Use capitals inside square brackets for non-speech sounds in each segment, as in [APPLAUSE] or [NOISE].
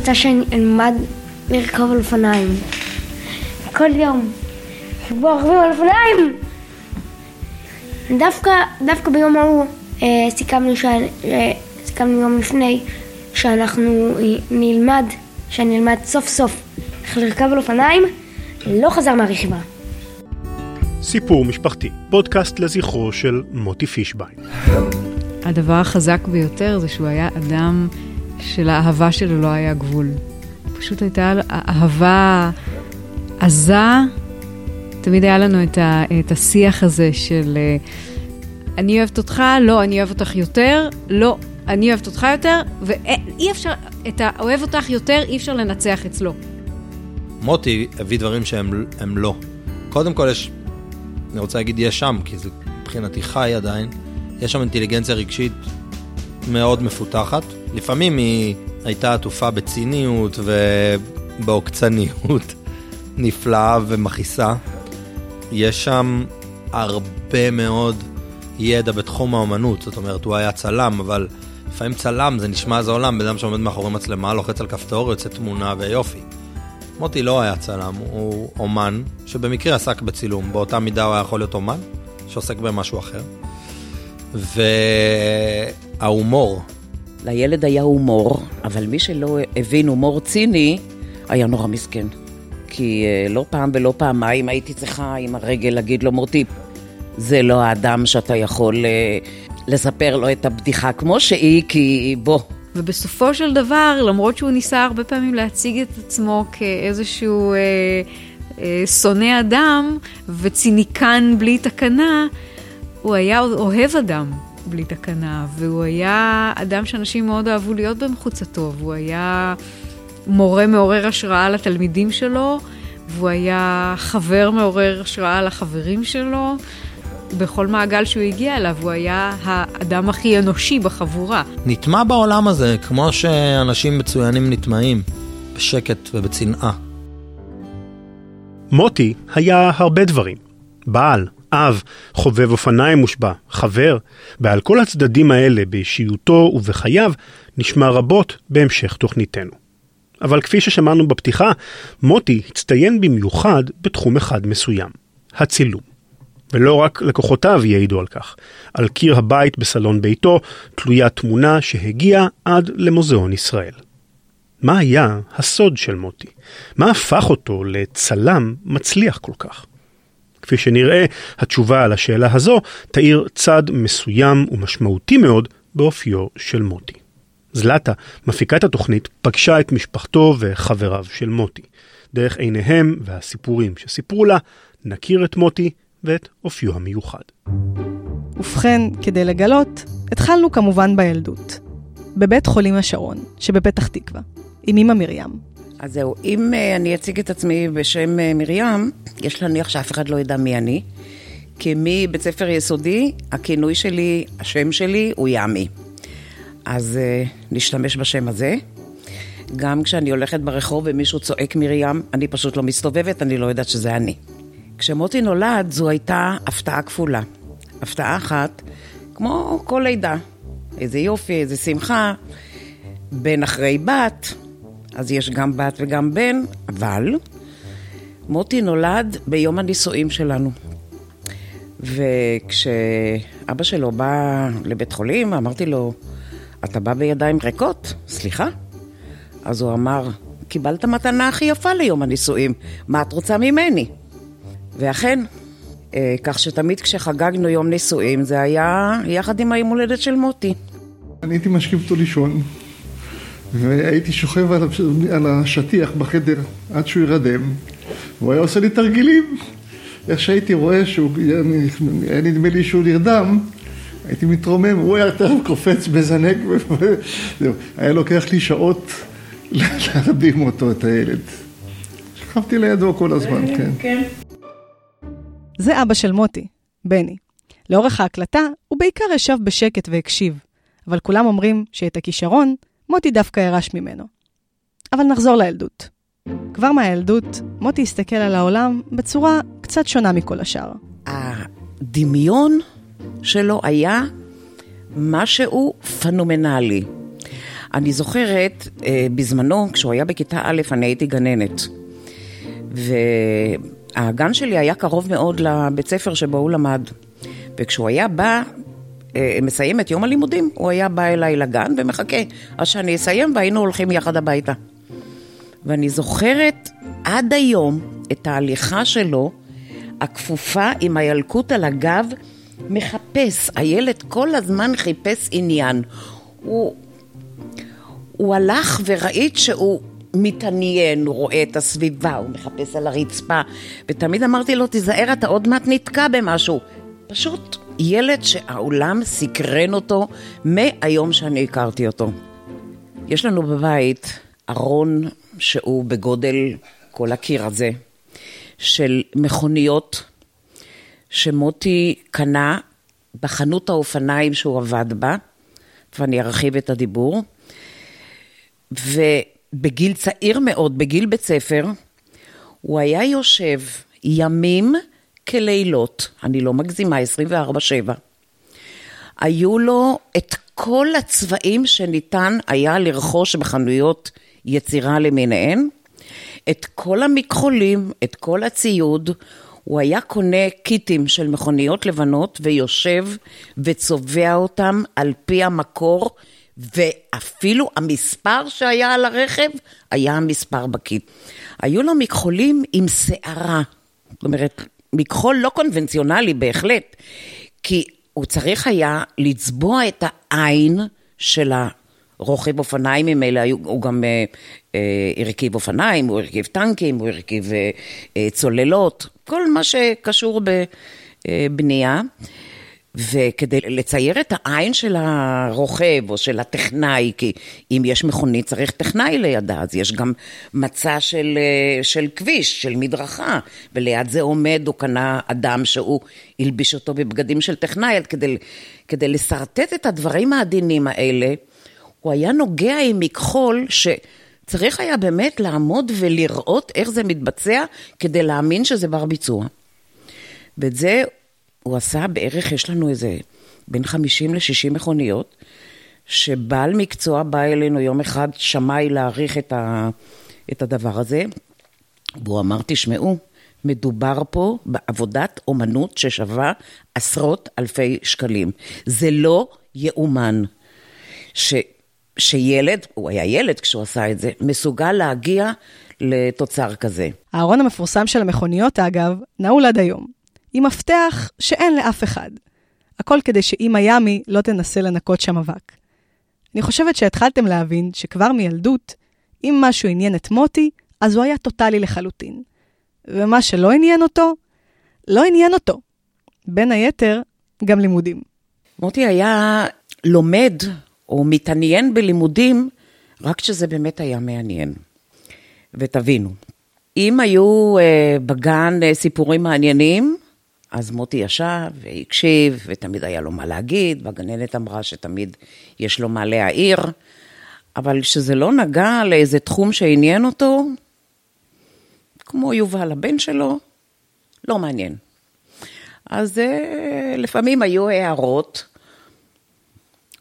רצה שאני אלמד לרכוב על אופניים. כל יום. שבוע רוכבים על אופניים! דווקא, דווקא ביום ההוא אה, סיכמנו, ש... אה, סיכמנו יום לפני שאנחנו אה, נלמד, שאני אלמד סוף סוף איך לרכב על אופניים, לא חזר מהרכיבה. סיפור משפחתי, פודקאסט לזכרו של מוטי פישביין. הדבר החזק ביותר זה שהוא היה אדם שלאהבה שלו לא היה גבול. פשוט הייתה אהבה עזה. תמיד היה לנו את, ה, את השיח הזה של אה, אני אוהבת אותך, לא, אני אוהבת אותך יותר, לא, אני אוהבת אותך יותר, ואי אפשר, את האוהב אותך יותר אי אפשר לנצח אצלו. מוטי הביא דברים שהם לא. קודם כל יש, אני רוצה להגיד יש שם, כי זה מבחינתי חי עדיין, יש שם אינטליגנציה רגשית מאוד מפותחת. לפעמים היא הייתה עטופה בציניות ובעוקצניות [LAUGHS] נפלאה ומכעיסה. יש שם הרבה מאוד ידע בתחום האומנות, זאת אומרת, הוא היה צלם, אבל לפעמים צלם זה נשמע איזה עולם, בן אדם שעומד מאחורי מצלמה, לוחץ על כפתור, יוצא תמונה ויופי. מוטי לא היה צלם, הוא אומן שבמקרה עסק בצילום, באותה מידה הוא היה יכול להיות אומן שעוסק במשהו אחר. וההומור. לילד היה הומור, אבל מי שלא הבין הומור ציני, היה נורא מסכן. כי uh, לא פעם ולא פעמיים הייתי צריכה עם הרגל להגיד לו, מוטי, זה לא האדם שאתה יכול uh, לספר לו את הבדיחה כמו שהיא, כי בוא. ובסופו של דבר, למרות שהוא ניסה הרבה פעמים להציג את עצמו כאיזשהו אה, אה, שונא אדם וציניקן בלי תקנה, הוא היה אוהב אדם בלי תקנה, והוא היה אדם שאנשים מאוד אהבו להיות במחוצתו, והוא היה מורה מעורר השראה לתלמידים שלו, והוא היה חבר מעורר השראה לחברים שלו. בכל מעגל שהוא הגיע אליו, הוא היה האדם הכי אנושי בחבורה. נטמע בעולם הזה, כמו שאנשים מצוינים נטמעים, בשקט ובצנעה. מוטי היה הרבה דברים. בעל, אב, חובב אופניים מושבע, חבר, ועל כל הצדדים האלה באישיותו ובחייו נשמע רבות בהמשך תוכניתנו. אבל כפי ששמענו בפתיחה, מוטי הצטיין במיוחד בתחום אחד מסוים, הצילום. ולא רק לקוחותיו יעידו על כך. על קיר הבית בסלון ביתו תלויה תמונה שהגיעה עד למוזיאון ישראל. מה היה הסוד של מוטי? מה הפך אותו לצלם מצליח כל כך? כפי שנראה, התשובה על השאלה הזו תאיר צד מסוים ומשמעותי מאוד באופיו של מוטי. זלטה, מפיקת התוכנית, פגשה את משפחתו וחבריו של מוטי. דרך עיניהם והסיפורים שסיפרו לה, נכיר את מוטי ואת אופיו המיוחד. ובכן, כדי לגלות, התחלנו כמובן בילדות. בבית חולים השרון, שבפתח תקווה, עם אמא מרים. אז זהו, אם uh, אני אציג את עצמי בשם uh, מרים, יש להניח שאף אחד לא ידע מי אני, כי מבית ספר יסודי, הכינוי שלי, השם שלי, הוא ימי. אז uh, נשתמש בשם הזה. גם כשאני הולכת ברחוב ומישהו צועק מרים, אני פשוט לא מסתובבת, אני לא יודעת שזה אני. כשמוטי נולד זו הייתה הפתעה כפולה. הפתעה אחת, כמו כל לידה. איזה יופי, איזה שמחה. בן אחרי בת, אז יש גם בת וגם בן, אבל מוטי נולד ביום הנישואים שלנו. וכשאבא שלו בא לבית חולים, אמרתי לו, אתה בא בידיים ריקות? סליחה? אז הוא אמר, קיבלת מתנה הכי יפה ליום הנישואים, מה את רוצה ממני? ואכן, אה, כך שתמיד כשחגגנו יום נישואים זה היה יחד עם היום הולדת של מוטי. אני הייתי משכיב אותו לישון, והייתי שוכב על, על השטיח בחדר עד שהוא ירדם, והוא היה עושה לי תרגילים. איך שהייתי רואה שהוא, היה נדמה לי שהוא נרדם, הייתי מתרומם, הוא היה יותר קופץ, מזנק. היה לוקח לי שעות להרדים אותו, את הילד. שכבתי לידו כל הזמן, כן. כן. זה אבא של מוטי, בני. לאורך ההקלטה, הוא בעיקר ישב בשקט והקשיב, אבל כולם אומרים שאת הכישרון, מוטי דווקא ירש ממנו. אבל נחזור לילדות. כבר מהילדות, מוטי הסתכל על העולם בצורה קצת שונה מכל השאר. הדמיון שלו היה משהו פנומנלי. אני זוכרת, אה, בזמנו, כשהוא היה בכיתה א', אני הייתי גננת. והגן שלי היה קרוב מאוד לבית ספר שבו הוא למד. וכשהוא היה בא, מסיים את יום הלימודים, הוא היה בא אליי לגן ומחכה עד שאני אסיים והיינו הולכים יחד הביתה. ואני זוכרת עד היום את ההליכה שלו, הכפופה עם הילקוט על הגב, מחפש. הילד כל הזמן חיפש עניין. הוא, הוא הלך וראית שהוא מתעניין, הוא רואה את הסביבה, הוא מחפש על הרצפה, ותמיד אמרתי לו, תיזהר, אתה עוד מעט נתקע במשהו. פשוט ילד שהעולם סקרן אותו מהיום שאני הכרתי אותו. יש לנו בבית ארון שהוא בגודל כל הקיר הזה, של מכוניות שמוטי קנה בחנות האופניים שהוא עבד בה, ואני ארחיב את הדיבור. ובגיל צעיר מאוד, בגיל בית ספר, הוא היה יושב ימים כלילות, אני לא מגזימה, 24-7. היו לו את כל הצבעים שניתן היה לרכוש בחנויות יצירה למיניהן, את כל המכחולים, את כל הציוד, הוא היה קונה קיטים של מכוניות לבנות ויושב וצובע אותם על פי המקור, ואפילו המספר שהיה על הרכב היה המספר בקיט. היו לו מכחולים עם שערה, זאת אומרת, מכחול לא קונבנציונלי בהחלט, כי הוא צריך היה לצבוע את העין של הרוכב אופניים ממילא, הוא גם אה, אה, הרכיב אופניים, הוא הרכיב טנקים, הוא הרכיב אה, אה, צוללות, כל מה שקשור בבנייה. וכדי לצייר את העין של הרוכב או של הטכנאי, כי אם יש מכונית צריך טכנאי לידה, אז יש גם מצע של, של כביש, של מדרכה, וליד זה עומד או קנה אדם שהוא הלביש אותו בבגדים של טכנאי, כדי, כדי לשרטט את הדברים העדינים האלה, הוא היה נוגע עם מכחול ש... צריך היה באמת לעמוד ולראות איך זה מתבצע כדי להאמין שזה בר ביצוע. ואת זה הוא עשה בערך, יש לנו איזה בין 50 ל-60 מכוניות, שבעל מקצוע בא אלינו יום אחד, שמאי להעריך את, את הדבר הזה, והוא אמר, תשמעו, מדובר פה בעבודת אומנות ששווה עשרות אלפי שקלים. זה לא יאומן. ש... שילד, הוא היה ילד כשהוא עשה את זה, מסוגל להגיע לתוצר כזה. הארון המפורסם של המכוניות, אגב, נעול עד היום, עם מפתח שאין לאף אחד. הכל כדי שאימא ימי לא תנסה לנקות שם אבק. אני חושבת שהתחלתם להבין שכבר מילדות, אם משהו עניין את מוטי, אז הוא היה טוטאלי לחלוטין. ומה שלא עניין אותו, לא עניין אותו. בין היתר, גם לימודים. מוטי היה לומד או מתעניין בלימודים, רק כשזה באמת היה מעניין. ותבינו, אם היו אה, בגן אה, סיפורים מעניינים, אז מוטי ישב והקשיב, ותמיד היה לו מה להגיד, והגננת אמרה שתמיד יש לו מה להעיר, אבל כשזה לא נגע לאיזה תחום שעניין אותו, כמו יובל הבן שלו, לא מעניין. אז אה, לפעמים היו הערות,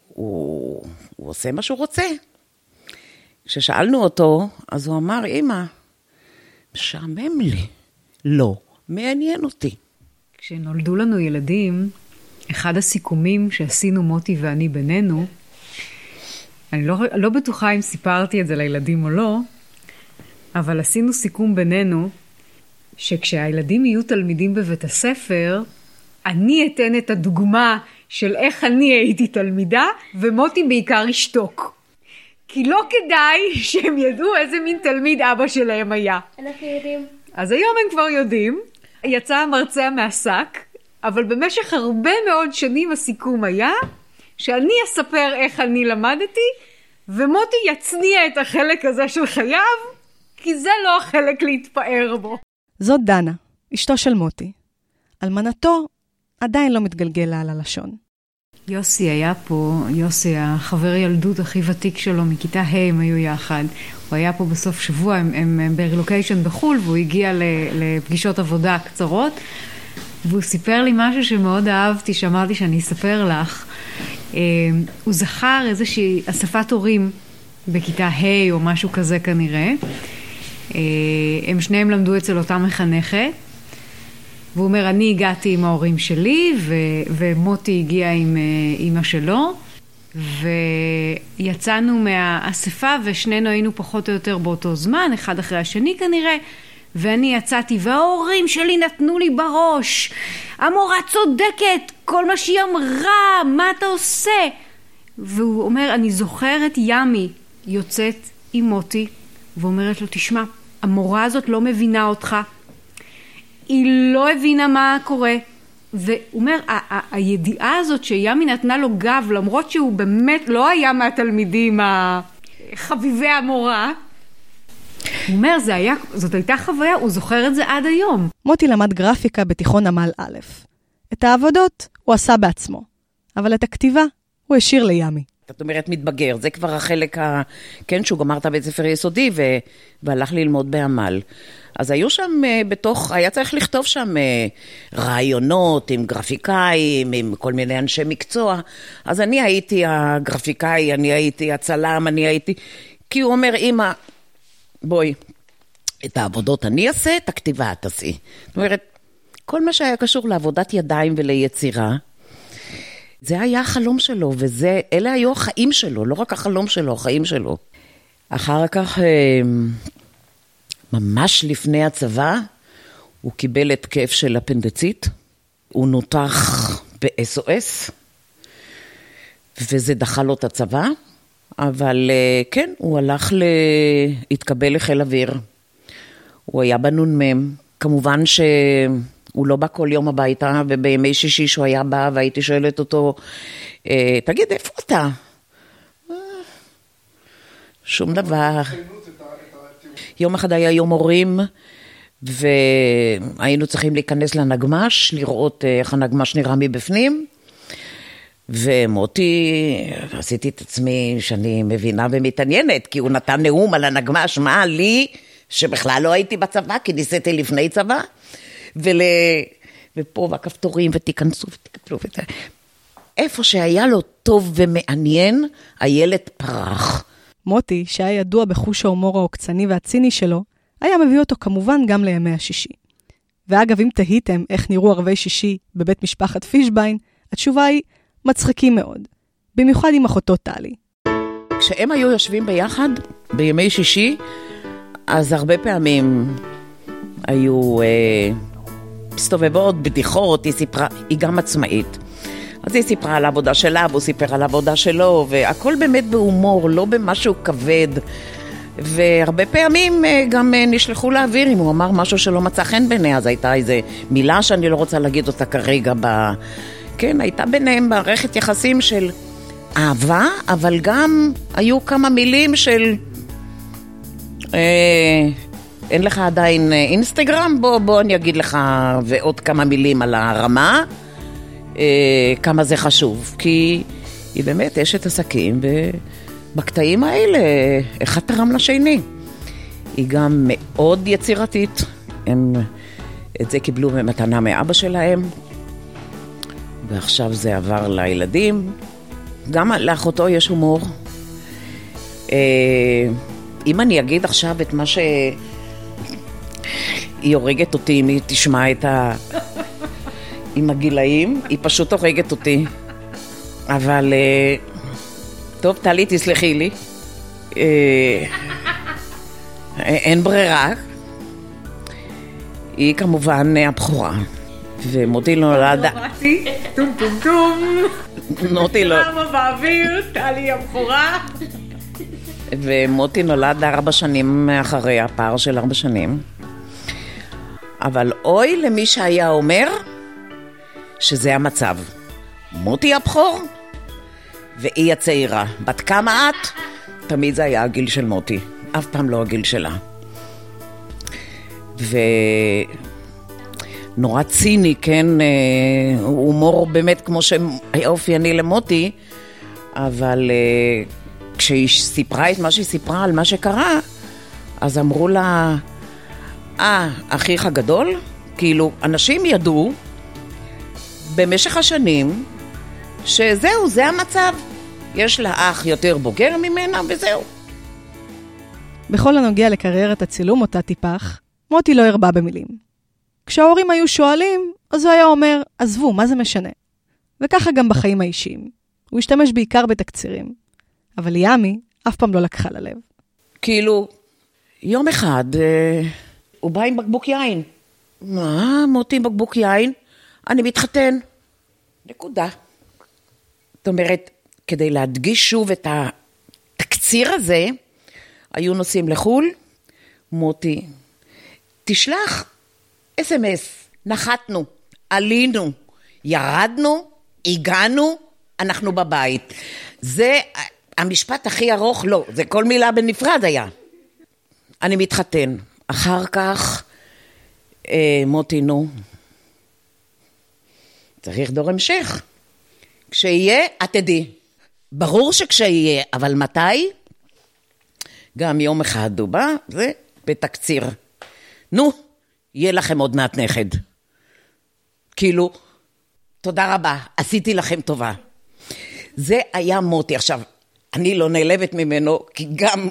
הוא, הוא עושה מה שהוא רוצה. כששאלנו אותו, אז הוא אמר, אמא, משעמם לי. לא, מעניין אותי. כשנולדו לנו ילדים, אחד הסיכומים שעשינו מוטי ואני בינינו, אני לא, לא בטוחה אם סיפרתי את זה לילדים או לא, אבל עשינו סיכום בינינו, שכשהילדים יהיו תלמידים בבית הספר, אני אתן את הדוגמה של איך אני הייתי תלמידה, ומוטי בעיקר ישתוק. כי לא כדאי שהם ידעו איזה מין תלמיד אבא שלהם היה. אנחנו יודעים. אז היום הם כבר יודעים, יצא המרצע מהשק, אבל במשך הרבה מאוד שנים הסיכום היה שאני אספר איך אני למדתי, ומוטי יצניע את החלק הזה של חייו, כי זה לא החלק להתפאר בו. זאת דנה, אשתו של מוטי. אלמנתו עדיין לא מתגלגל לה על הלשון. יוסי היה פה, יוסי החבר ילדות הכי ותיק שלו, מכיתה ה' הם היו יחד. הוא היה פה בסוף שבוע, הם, הם, הם ברילוקיישן בחו"ל, והוא הגיע לפגישות עבודה קצרות, והוא סיפר לי משהו שמאוד אהבתי, שאמרתי שאני אספר לך. אה, הוא זכר איזושהי אספת הורים בכיתה ה' או משהו כזה כנראה. אה, הם שניהם למדו אצל אותה מחנכת. והוא אומר, אני הגעתי עם ההורים שלי, ו- ומוטי הגיע עם אימא שלו, ויצאנו מהאספה ושנינו היינו פחות או יותר באותו זמן, אחד אחרי השני כנראה, ואני יצאתי וההורים שלי נתנו לי בראש, המורה צודקת, כל מה שהיא אמרה, מה אתה עושה? והוא אומר, אני זוכרת ימי יוצאת עם מוטי ואומרת לו, תשמע, המורה הזאת לא מבינה אותך, היא לא הבינה מה קורה. והוא אומר, הידיעה הזאת שימי נתנה לו גב, למרות שהוא באמת לא היה מהתלמידים חביבי המורה, הוא אומר, היה, זאת הייתה חוויה, הוא זוכר את זה עד היום. מוטי למד גרפיקה בתיכון עמל א'. את העבודות הוא עשה בעצמו, אבל את הכתיבה הוא השאיר לימי. זאת אומרת, מתבגר, זה כבר החלק ה... כן, שהוא גמר את הבית ספר יסודי ו... והלך ללמוד בעמל. אז היו שם uh, בתוך, היה צריך לכתוב שם uh, רעיונות עם גרפיקאים, עם כל מיני אנשי מקצוע. אז אני הייתי הגרפיקאי, אני הייתי הצלם, אני הייתי... כי הוא אומר, אמא, בואי, את העבודות אני אעשה, את הכתיבה את תעשי. זאת אומרת, כל מה שהיה קשור לעבודת ידיים וליצירה, זה היה החלום שלו, ואלה היו החיים שלו, לא רק החלום שלו, החיים שלו. אחר כך, אה, ממש לפני הצבא, הוא קיבל התקף של אפנדצית, הוא נותח ב-SOS, וזה דחה לו את הצבא, אבל אה, כן, הוא הלך, ל... התקבל לחיל אוויר. הוא היה בנ"מ. כמובן שהוא לא בא כל יום הביתה, ובימי שישי שהוא היה בא והייתי שואלת אותו, אה, תגיד, איפה אתה? אה, שום דבר. יום אחד היה יום הורים, והיינו צריכים להיכנס לנגמש, לראות איך הנגמש נראה מבפנים. ומוטי, עשיתי את עצמי שאני מבינה ומתעניינת, כי הוא נתן נאום על הנגמש, מה לי, שבכלל לא הייתי בצבא, כי ניסיתי לפני צבא, ול... ופה והכפתורים, ותיכנסו ותקפלו, ות... איפה שהיה לו טוב ומעניין, הילד פרח. מוטי, שהיה ידוע בחוש ההומור העוקצני והציני שלו, היה מביא אותו כמובן גם לימי השישי. ואגב, אם תהיתם איך נראו ערבי שישי בבית משפחת פישביין, התשובה היא מצחיקים מאוד, במיוחד עם אחותו טלי. כשהם היו יושבים ביחד בימי שישי, אז הרבה פעמים היו אה, מסתובבות, בדיחות, היא סיפרה, היא גם עצמאית. אז היא סיפרה על העבודה שלה, והוא סיפר על העבודה שלו, והכל באמת בהומור, לא במשהו כבד. והרבה פעמים אה, גם אה, נשלחו לאוויר אם הוא אמר משהו שלא מצא חן בעיניה, אז הייתה איזו מילה שאני לא רוצה להגיד אותה כרגע ב... כן, הייתה ביניהם מערכת יחסים של אהבה, אבל גם היו כמה מילים של... אה, אין לך עדיין אה, אינסטגרם? בוא, בוא אני אגיד לך ועוד כמה מילים על הרמה, כמה זה חשוב. כי היא באמת אשת עסקים, ובקטעים האלה, אחד תרם לשני. היא גם מאוד יצירתית. הם את זה קיבלו במתנה מאבא שלהם, ועכשיו זה עבר לילדים. גם לאחותו יש הומור. אה, אם אני אגיד עכשיו את מה ש... היא הורגת אותי אם היא תשמע את ה... עם הגילאים, היא פשוט הורגת אותי. אבל... אה, טוב, טלי, תסלחי לי. אה, אין ברירה. היא כמובן הבכורה. ומוטי נולד... טום טום טום. מוטי לא... למה באוויר, טלי הבכורה. ומוטי נולד ארבע שנים אחרי הפער של ארבע שנים. אבל אוי למי שהיה אומר שזה המצב. מוטי הבכור והיא הצעירה. בת כמה את? תמיד זה היה הגיל של מוטי, אף פעם לא הגיל שלה. ו... נורא ציני, כן, אה, הומור באמת כמו שהיה אופייני למוטי, אבל אה, כשהיא סיפרה את מה שהיא סיפרה על מה שקרה, אז אמרו לה, אה, אחיך גדול? כאילו, אנשים ידעו במשך השנים שזהו, זה המצב. יש לה אח יותר בוגר ממנה וזהו. בכל הנוגע לקריירת הצילום אותה טיפח, מוטי לא הרבה במילים. כשההורים היו שואלים, אז הוא היה אומר, עזבו, מה זה משנה? וככה גם בחיים האישיים. הוא השתמש בעיקר בתקצירים. אבל ימי אף פעם לא לקחה ללב. כאילו, יום אחד אה, הוא בא עם בקבוק יין. מה, מוטי עם בקבוק יין? אני מתחתן. נקודה. זאת אומרת, כדי להדגיש שוב את התקציר הזה, היו נוסעים לחו"ל, מוטי, תשלח אס.אם.אס, נחתנו, עלינו, ירדנו, הגענו, אנחנו בבית. זה המשפט הכי ארוך, לא, זה כל מילה בנפרד היה. אני מתחתן. אחר כך, אה, מוטי, נו, צריך דור המשך. כשיהיה, את תדעי. ברור שכשיהיה, אבל מתי? גם יום אחד הוא בא, זה בתקציר. נו, יהיה לכם עוד מעט נכד. כאילו, תודה רבה, עשיתי לכם טובה. זה היה מוטי. עכשיו, אני לא נעלבת ממנו, כי גם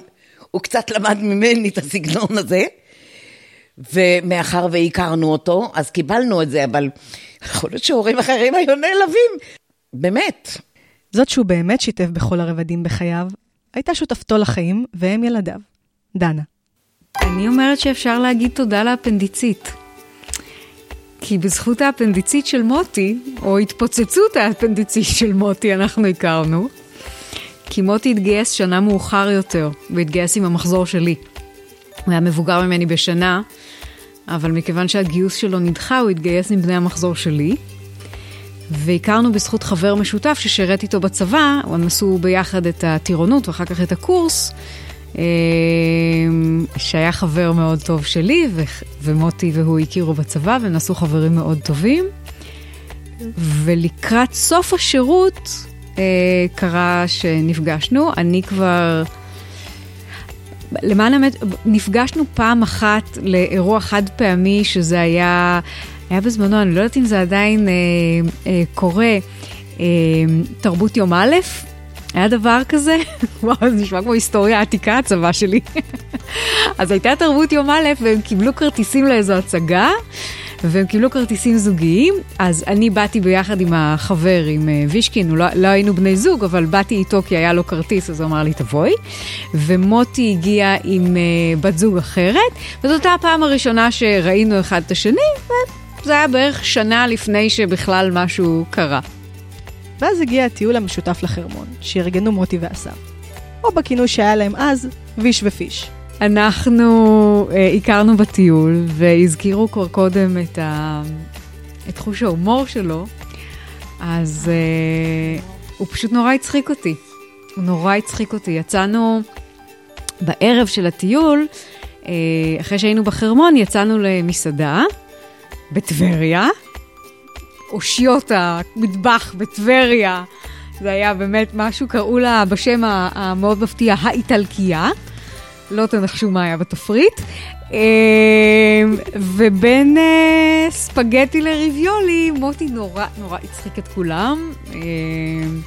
הוא קצת למד ממני את הסגנון הזה, ומאחר והכרנו אותו, אז קיבלנו את זה, אבל יכול להיות שהורים אחרים היו נעלבים. באמת. זאת שהוא באמת שיתף בכל הרבדים בחייו, הייתה שותפתו לחיים והם ילדיו. דנה. אני אומרת שאפשר להגיד תודה לאפנדיצית. כי בזכות האפנדיצית של מוטי, או התפוצצות האפנדיצית של מוטי, אנחנו הכרנו. כי מוטי התגייס שנה מאוחר יותר, והתגייס עם המחזור שלי. הוא היה מבוגר ממני בשנה, אבל מכיוון שהגיוס שלו נדחה, הוא התגייס עם בני המחזור שלי. והכרנו בזכות חבר משותף ששירת איתו בצבא, הם עשו ביחד את הטירונות ואחר כך את הקורס, אה, שהיה חבר מאוד טוב שלי, ומוטי והוא הכירו בצבא, והם נעשו חברים מאוד טובים. ולקראת סוף השירות אה, קרה שנפגשנו, אני כבר... למען האמת, נפגשנו פעם אחת לאירוע חד פעמי, שזה היה, היה בזמנו, אני לא יודעת אם זה עדיין אה, אה, קורה, אה, תרבות יום א', היה דבר כזה, [LAUGHS] וואו, זה נשמע כמו היסטוריה עתיקה, הצבא שלי. [LAUGHS] אז הייתה תרבות יום א', והם קיבלו כרטיסים לאיזו הצגה. והם קיבלו כרטיסים זוגיים, אז אני באתי ביחד עם החבר, עם אה, וישקין, לא, לא היינו בני זוג, אבל באתי איתו כי היה לו כרטיס, אז הוא אמר לי, תבואי. ומוטי הגיע עם uh, בת זוג אחרת, וזאת הייתה הפעם הראשונה שראינו אחד את השני, וזה היה בערך שנה לפני שבכלל משהו קרה. ואז הגיע הטיול המשותף לחרמון, שארגנו מוטי ואסף. או בכינוי שהיה להם אז, ויש ופיש. אנחנו אה, הכרנו בטיול, והזכירו כבר קודם את, ה... את חוש ההומור שלו, אז אה, הוא פשוט נורא הצחיק אותי. הוא נורא הצחיק אותי. יצאנו בערב של הטיול, אה, אחרי שהיינו בחרמון, יצאנו למסעדה בטבריה, אושיות המטבח בטבריה. זה היה באמת משהו, קראו לה בשם המאוד מפתיע, האיטלקייה. לא תנחשו מה היה בתפריט. אמ, ובין אה, ספגטי לריביולי, מוטי נורא נורא הצחיק את כולם. אמ,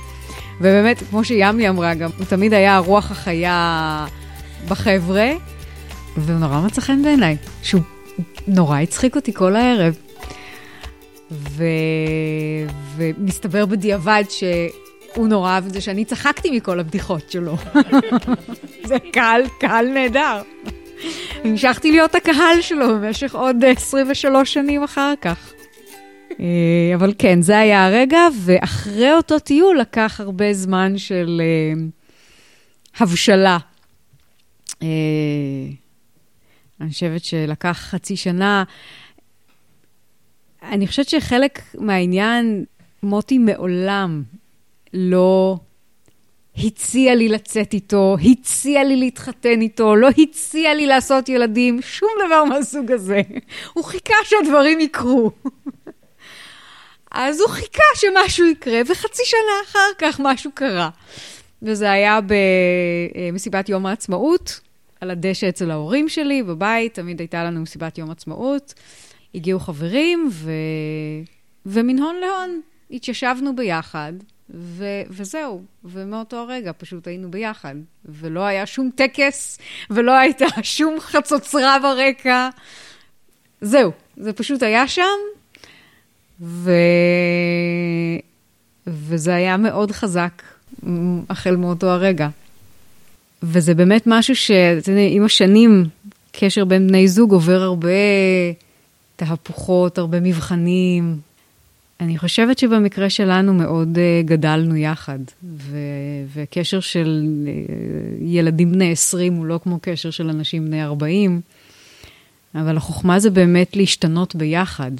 ובאמת, כמו שימי אמרה גם, הוא תמיד היה הרוח החיה בחבר'ה, והוא נורא מצא חן בעיניי, שהוא נורא הצחיק אותי כל הערב. ו... ומסתבר בדיעבד ש... הוא נורא אהב את זה שאני צחקתי מכל הבדיחות שלו. [LAUGHS] זה קהל, קהל נהדר. המשכתי להיות הקהל שלו במשך עוד 23 שנים אחר כך. אה, אבל כן, זה היה הרגע, ואחרי אותו טיול לקח הרבה זמן של uh, הבשלה. Uh, אני חושבת שלקח חצי שנה. אני חושבת שחלק מהעניין, מוטי מעולם לא הציע לי לצאת איתו, הציע לי להתחתן איתו, לא הציע לי לעשות ילדים, שום דבר מהסוג הזה. הוא חיכה שהדברים יקרו. אז הוא חיכה שמשהו יקרה, וחצי שנה אחר כך משהו קרה. וזה היה במסיבת יום העצמאות, על הדשא אצל ההורים שלי, בבית, תמיד הייתה לנו מסיבת יום עצמאות. הגיעו חברים, ו... ומן הון להון התיישבנו ביחד, ו- וזהו, ומאותו הרגע פשוט היינו ביחד, ולא היה שום טקס, ולא הייתה [LAUGHS] שום חצוצרה ברקע. זהו, זה פשוט היה שם, ו... וזה היה מאוד חזק החל מאותו הרגע. וזה באמת משהו שאתה יודע, עם השנים, קשר בין בני זוג עובר הרבה תהפוכות, הרבה מבחנים. אני חושבת שבמקרה שלנו מאוד uh, גדלנו יחד, ו- וקשר של uh, ילדים בני 20 הוא לא כמו קשר של אנשים בני 40, אבל החוכמה זה באמת להשתנות ביחד.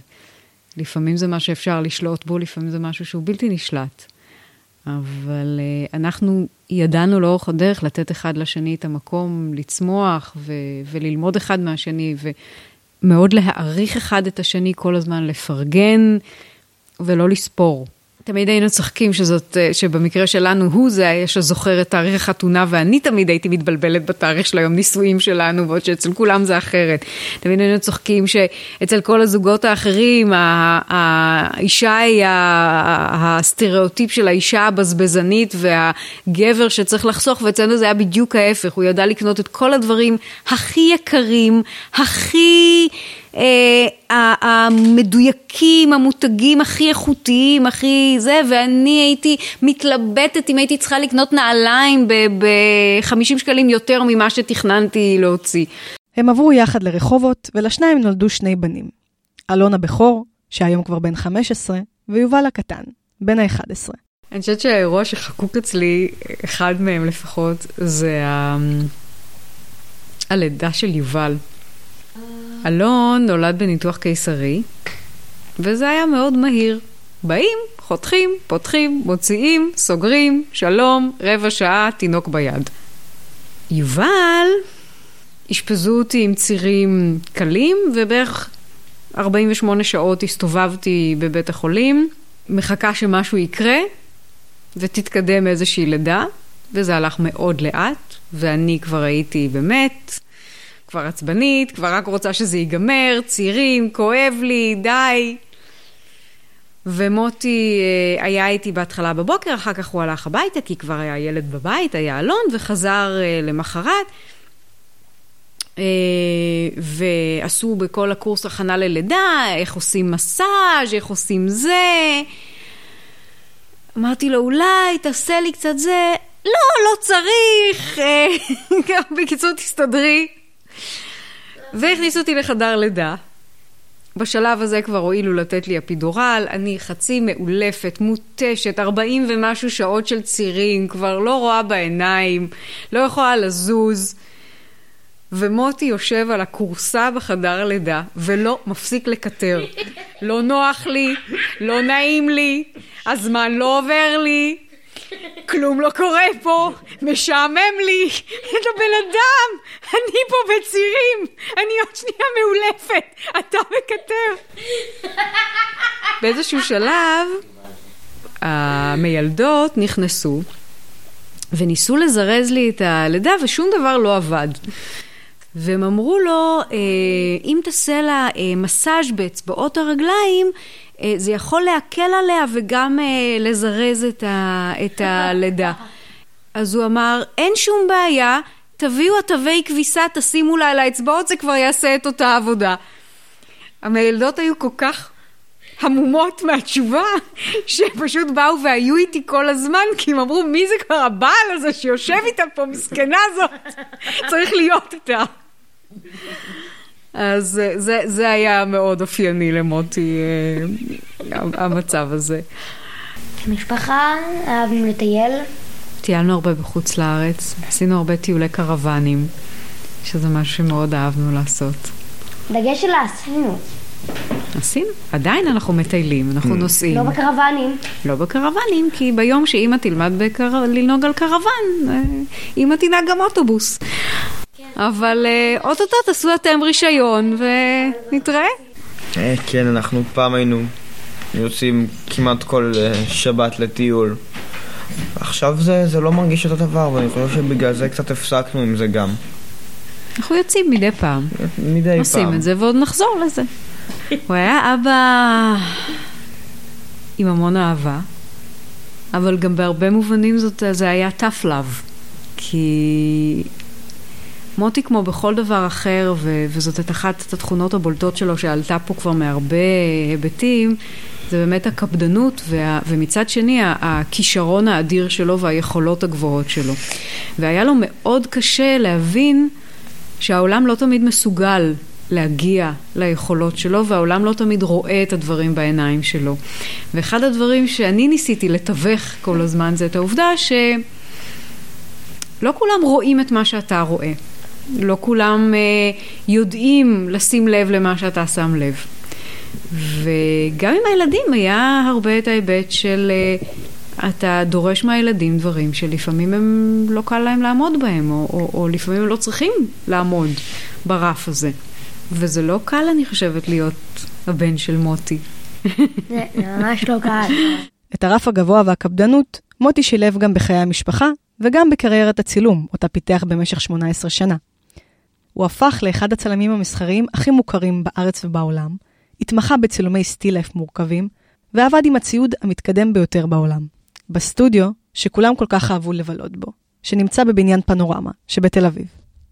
לפעמים זה מה שאפשר לשלוט בו, לפעמים זה משהו שהוא בלתי נשלט. אבל uh, אנחנו ידענו לאורך הדרך לתת אחד לשני את המקום לצמוח ו- וללמוד אחד מהשני, ומאוד להעריך אחד את השני כל הזמן, לפרגן ולא לספור. תמיד היינו צוחקים שזאת, אה, שבמקרה שלנו הוא זה שזוכר את תאריך החתונה, ואני תמיד הייתי מתבלבלת בתאריך של היום נישואים שלנו, בעוד שאצל כולם זה אחרת. תמיד היינו צוחקים שאצל כל הזוגות האחרים, האישה היא הסטריאוטיפ של האישה הבזבזנית והגבר שצריך לחסוך, ואצלנו זה היה בדיוק ההפך, הוא ידע לקנות את כל הדברים הכי יקרים, הכי... אה, המדויקים, המותגים הכי איכותיים, הכי זה, ואני הייתי מתלבטת אם הייתי צריכה לקנות נעליים ב-50 שקלים יותר ממה שתכננתי להוציא. הם עברו יחד לרחובות, ולשניים נולדו שני בנים. אלון הבכור, שהיום כבר בן 15, ויובל הקטן, בן ה-11. אני חושבת שהאירוע שחקוק אצלי, אחד מהם לפחות, זה ה... הלידה של יובל. אלון נולד בניתוח קיסרי, וזה היה מאוד מהיר. באים, חותכים, פותחים, מוציאים, סוגרים, שלום, רבע שעה, תינוק ביד. יובל, אשפזו אותי עם צירים קלים, ובערך 48 שעות הסתובבתי בבית החולים, מחכה שמשהו יקרה, ותתקדם איזושהי לידה, וזה הלך מאוד לאט, ואני כבר הייתי באמת כבר עצבנית, כבר רק רוצה שזה ייגמר, צעירים, כואב לי, די. ומוטי אה, היה איתי בהתחלה בבוקר, אחר כך הוא הלך הביתה, כי כבר היה ילד בבית, היה אלון, וחזר אה, למחרת. אה, ועשו בכל הקורס הכנה ללידה, איך עושים מסאז', איך עושים זה. אמרתי לו, אולי תעשה לי קצת זה. לא, לא צריך. [LAUGHS] בקיצור, תסתדרי. והכניסו אותי לחדר לידה. בשלב הזה כבר הואילו לתת לי אפידורל, אני חצי מאולפת, מותשת, 40 ומשהו שעות של צירים, כבר לא רואה בעיניים, לא יכולה לזוז. ומוטי יושב על הכורסה בחדר לידה, ולא מפסיק לקטר. לא נוח לי, לא נעים לי, הזמן לא עובר לי, כלום לא קורה פה, משעמם לי, את הבן אדם, אני פה בצירים, אני עוד שנייה מאולפת, אתה מקטר. באיזשהו שלב, המיילדות נכנסו וניסו לזרז לי את הלידה ושום דבר לא עבד. והם אמרו לו, אה, אם תעשה לה אה, מסאז' באצבעות הרגליים, זה יכול להקל עליה וגם לזרז את, ה, את הלידה. אז הוא אמר, אין שום בעיה, תביאו התווי כביסה, תשימו לה על האצבעות, זה כבר יעשה את אותה עבודה. המילדות היו כל כך המומות מהתשובה, [LAUGHS] שפשוט באו והיו איתי כל הזמן, כי הם אמרו, מי זה כבר הבעל הזה שיושב איתה פה, מסכנה זאת, [LAUGHS] צריך להיות איתה. אז זה, זה היה מאוד אופייני למוטי, אה, המצב הזה. משפחה, אהבנו לטייל. טיילנו הרבה בחוץ לארץ, עשינו הרבה טיולי קרוונים, שזה משהו שמאוד אהבנו לעשות. דגש שלה, עשינו. עשינו, עדיין אנחנו מטיילים, אנחנו נוסעים. לא בקרוונים. לא בקרוונים, כי ביום שאימא תלמד בקר... לנהוג על קרוון, אה, אימא תנהג גם אוטובוס. אבל אה, אוטוטו תעשו אתם רישיון ונתראה. אה, כן, אנחנו פעם היינו יוצאים כמעט כל שבת לטיול. עכשיו זה, זה לא מרגיש אותו דבר, ואני חושב שבגלל זה קצת הפסקנו עם זה גם. אנחנו יוצאים מדי פעם. מדי פעם. עושים את זה ועוד נחזור לזה. הוא היה אבא עם המון אהבה, אבל גם בהרבה מובנים זאת, זה היה tough love. כי מוטי, כמו בכל דבר אחר, ו- וזאת את אחת התכונות הבולטות שלו שעלתה פה כבר מהרבה היבטים, זה באמת הקפדנות, וה- ומצד שני הכישרון האדיר שלו והיכולות הגבוהות שלו. והיה לו מאוד קשה להבין שהעולם לא תמיד מסוגל להגיע ליכולות שלו, והעולם לא תמיד רואה את הדברים בעיניים שלו. ואחד הדברים שאני ניסיתי לתווך כל הזמן זה את העובדה ש... לא כולם רואים את מה שאתה רואה. לא כולם אה, יודעים לשים לב למה שאתה שם לב. וגם עם הילדים היה הרבה את ההיבט של אה, אתה דורש מהילדים דברים שלפעמים הם לא קל להם לעמוד בהם, או, או, או לפעמים הם לא צריכים לעמוד ברף הזה. וזה לא קל, אני חושבת, להיות הבן של מוטי. זה זה ממש לא קל. את הרף הגבוה והקפדנות, מוטי שילב גם בחיי המשפחה וגם בקריירת הצילום, אותה פיתח במשך 18 שנה. הוא הפך לאחד הצלמים המסחריים הכי מוכרים בארץ ובעולם, התמחה בצילומי סטיל לייף מורכבים, ועבד עם הציוד המתקדם ביותר בעולם. בסטודיו, שכולם כל כך אהבו לבלות בו, שנמצא בבניין פנורמה שבתל אביב.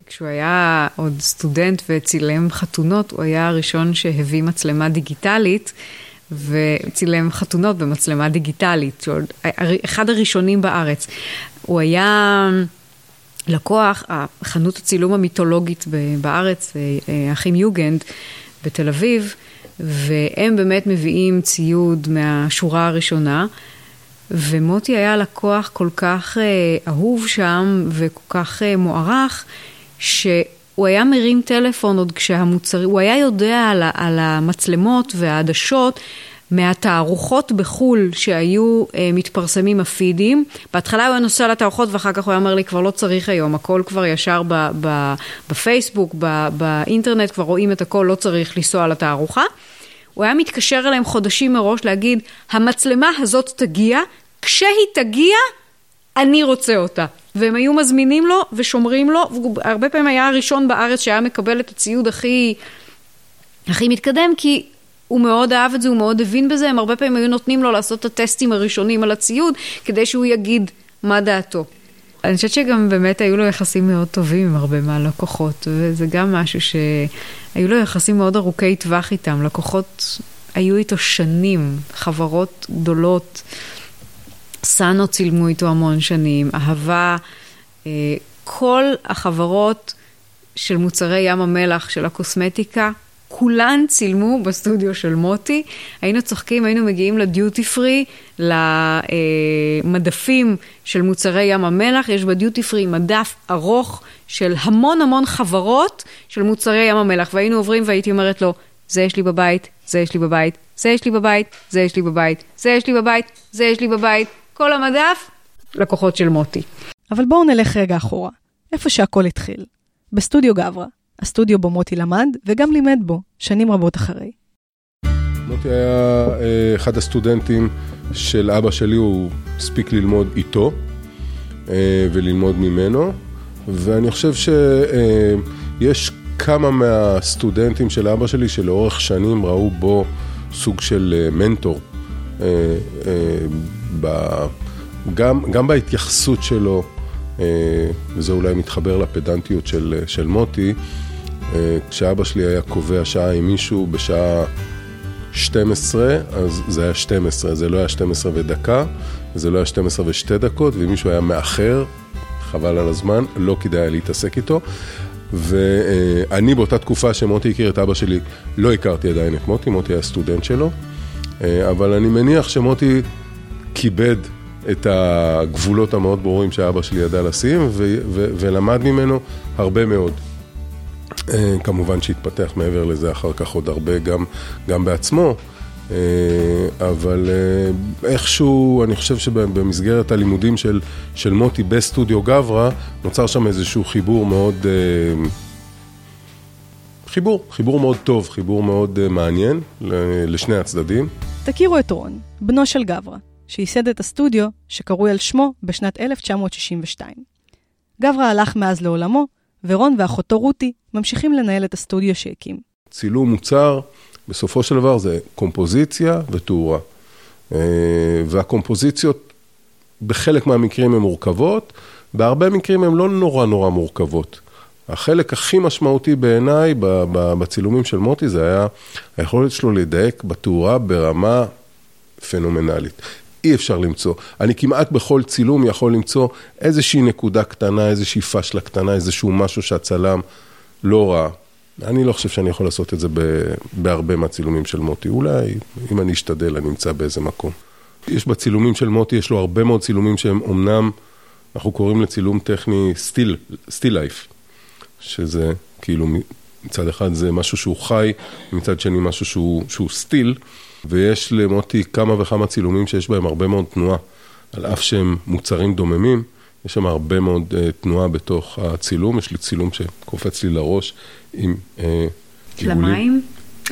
כשהוא היה עוד סטודנט וצילם חתונות, הוא היה הראשון שהביא מצלמה דיגיטלית, וצילם חתונות במצלמה דיגיטלית, אחד הראשונים בארץ. הוא היה לקוח, חנות הצילום המיתולוגית בארץ, אה, האחים יוגנד בתל אביב, והם באמת מביאים ציוד מהשורה הראשונה. ומוטי היה לקוח כל כך אה, אהוב שם וכל כך אה, מוערך, שהוא היה מרים טלפון עוד כשהמוצרים, הוא היה יודע על, על המצלמות והעדשות מהתערוכות בחו"ל שהיו אה, מתפרסמים הפידים. בהתחלה הוא היה נוסע לתערוכות ואחר כך הוא היה אומר לי, כבר לא צריך היום, הכל כבר ישר ב, ב, בפייסבוק, ב, באינטרנט, כבר רואים את הכל, לא צריך לנסוע לתערוכה. הוא היה מתקשר אליהם חודשים מראש להגיד, המצלמה הזאת תגיע, כשהיא תגיע, אני רוצה אותה. והם היו מזמינים לו ושומרים לו, והוא הרבה פעמים היה הראשון בארץ שהיה מקבל את הציוד הכי, הכי מתקדם, כי הוא מאוד אהב את זה, הוא מאוד הבין בזה, הם הרבה פעמים היו נותנים לו לעשות את הטסטים הראשונים על הציוד, כדי שהוא יגיד מה דעתו. אני חושבת שגם באמת היו לו יחסים מאוד טובים עם הרבה מהלקוחות, וזה גם משהו שהיו לו יחסים מאוד ארוכי טווח איתם. לקוחות היו איתו שנים, חברות גדולות, סאנו צילמו איתו המון שנים, אהבה, אה, כל החברות של מוצרי ים המלח, של הקוסמטיקה, כולן צילמו בסטודיו של מוטי. היינו צוחקים, היינו מגיעים לדיוטי פרי, למדפים של מוצרי ים המלח, יש בדיוטי פרי מדף ארוך של המון המון חברות של מוצרי ים המלח, והיינו עוברים והייתי אומרת לו, זה יש לי בבית, זה יש לי בבית, זה יש לי בבית, זה יש לי בבית, זה יש לי בבית, זה יש לי בבית, כל המדף, לקוחות של מוטי. אבל בואו נלך רגע אחורה, איפה שהכל התחיל. בסטודיו גברה, הסטודיו בו מוטי למד וגם לימד בו, שנים רבות אחרי. מוטי היה אה, אחד הסטודנטים של אבא שלי, הוא הספיק ללמוד איתו אה, וללמוד ממנו, ואני חושב שיש כמה מהסטודנטים של אבא שלי שלאורך שנים ראו בו סוג של אה, מנטור. אה, אה, גם, גם בהתייחסות שלו, אה, וזה אולי מתחבר לפדנטיות של, של מוטי, אה, כשאבא שלי היה קובע שעה עם מישהו בשעה 12, אז זה היה 12, זה לא היה 12 ודקה, זה לא היה 12 ושתי דקות, ואם מישהו היה מאחר, חבל על הזמן, לא כדאי היה להתעסק איתו. ואני באותה תקופה שמוטי הכיר את אבא שלי, לא הכרתי עדיין את מוטי, מוטי היה סטודנט שלו, אה, אבל אני מניח שמוטי כיבד את הגבולות המאוד ברורים שאבא שלי ידע לשים, ולמד ממנו הרבה מאוד. אה, כמובן שהתפתח מעבר לזה אחר כך עוד הרבה גם, גם בעצמו, אה, אבל אה, איכשהו, אני חושב שבמסגרת הלימודים של, של מוטי בסטודיו גברה, נוצר שם איזשהו חיבור מאוד... חיבור, חיבור מאוד טוב, חיבור מאוד מעניין לשני הצדדים. תכירו את רון, בנו של גברה, שייסד את הסטודיו שקרוי על שמו בשנת 1962. גברה הלך מאז לעולמו, ורון ואחותו רותי ממשיכים לנהל את הסטודיו שהקים. צילום מוצר, בסופו של דבר זה קומפוזיציה ותאורה. והקומפוזיציות בחלק מהמקרים הן מורכבות, בהרבה מקרים הן לא נורא נורא מורכבות. החלק הכי משמעותי בעיניי בצילומים של מוטי זה היה היכולת שלו לדייק בתאורה ברמה פנומנלית. אי אפשר למצוא. אני כמעט בכל צילום יכול למצוא איזושהי נקודה קטנה, איזושהי פשלה קטנה, איזשהו משהו שהצלם לא ראה. אני לא חושב שאני יכול לעשות את זה בהרבה מהצילומים של מוטי. אולי, אם אני אשתדל, אני אמצא באיזה מקום. יש בצילומים של מוטי, יש לו הרבה מאוד צילומים שהם אמנם, אנחנו קוראים לצילום טכני סטיל, סטיל לייף, שזה כאילו מצד אחד זה משהו שהוא חי, מצד שני משהו שהוא, שהוא סטיל, ויש למוטי כמה וכמה צילומים שיש בהם הרבה מאוד תנועה, על אף שהם מוצרים דוממים, יש שם הרבה מאוד uh, תנועה בתוך הצילום, יש לי צילום שקופץ לי לראש עם uh, של המים?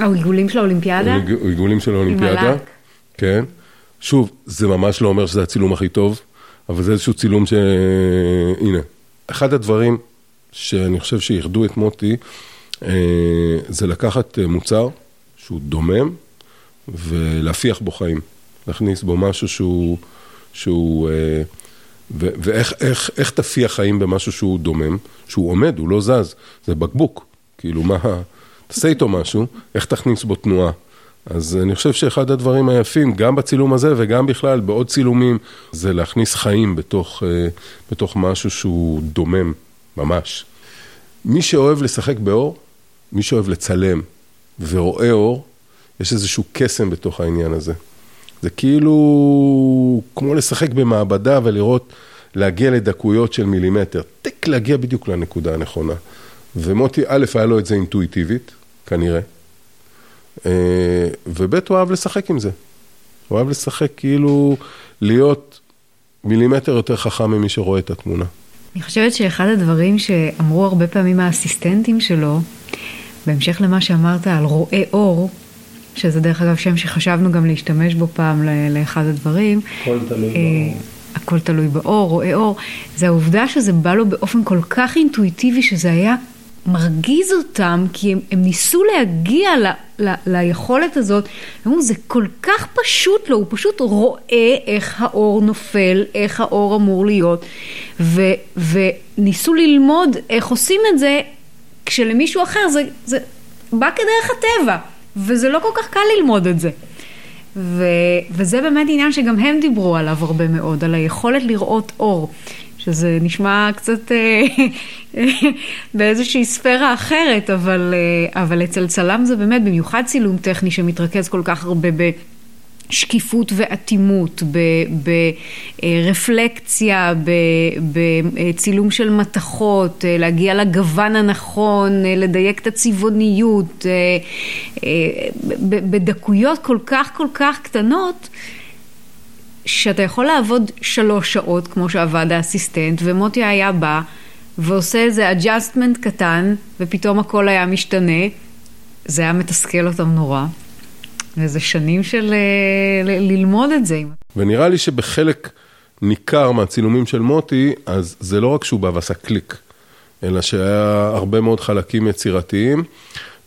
או עיגולים של האולימפיאדה? עיגולים של האולימפיאדה, כן. שוב, זה ממש לא אומר שזה הצילום הכי טוב, אבל זה איזשהו צילום ש... הנה, אחד הדברים שאני חושב שאיחדו את מוטי, אה, זה לקחת אה, מוצר שהוא דומם ולהפיח בו חיים. להכניס בו משהו שהוא... שהוא אה, ו- ואיך איך, איך תפיח חיים במשהו שהוא דומם, שהוא עומד, הוא לא זז, זה בקבוק. כאילו, מה, תעשה איתו משהו, איך תכניס בו תנועה. אז אני חושב שאחד הדברים היפים, גם בצילום הזה וגם בכלל בעוד צילומים, זה להכניס חיים בתוך, בתוך משהו שהוא דומם, ממש. מי שאוהב לשחק באור, מי שאוהב לצלם ורואה אור, יש איזשהו קסם בתוך העניין הזה. זה כאילו כמו לשחק במעבדה ולראות, להגיע לדקויות של מילימטר, טק להגיע בדיוק לנקודה הנכונה. ומוטי, א', היה לו את זה אינטואיטיבית, כנראה, אה, וב', הוא אהב לשחק עם זה. הוא אהב לשחק כאילו להיות מילימטר יותר חכם ממי שרואה את התמונה. אני חושבת שאחד הדברים שאמרו הרבה פעמים האסיסטנטים שלו, בהמשך למה שאמרת על רואה אור, שזה דרך אגב שם שחשבנו גם להשתמש בו פעם לאחד הדברים. הכל תלוי אה, באור. הכל תלוי באור, רואה אור. זה העובדה שזה בא לו באופן כל כך אינטואיטיבי, שזה היה מרגיז אותם, כי הם, הם ניסו להגיע ל, ל, ליכולת הזאת. אמרו, זה כל כך פשוט לו, הוא פשוט רואה איך האור נופל, איך האור אמור להיות, ו, וניסו ללמוד איך עושים את זה, כשלמישהו אחר זה, זה בא כדרך הטבע, וזה לא כל כך קל ללמוד את זה. ו, וזה באמת עניין שגם הם דיברו עליו הרבה מאוד, על היכולת לראות אור. שזה נשמע קצת אה, [LAUGHS] באיזושהי ספירה אחרת, אבל, אה, אבל אצל צלם זה באמת, במיוחד צילום טכני שמתרכז כל כך הרבה ב... שקיפות ואטימות, ברפלקציה, בצילום של מתכות, להגיע לגוון הנכון, לדייק את הצבעוניות, בדקויות כל כך כל כך קטנות, שאתה יכול לעבוד שלוש שעות, כמו שעבד האסיסטנט, ומוטי היה בא ועושה איזה adjustment קטן, ופתאום הכל היה משתנה. זה היה מתסכל אותם נורא. וזה שנים של אה, ללמוד את זה. ונראה לי שבחלק ניכר מהצילומים של מוטי, אז זה לא רק שהוא בא ועשה קליק, אלא שהיה הרבה מאוד חלקים יצירתיים,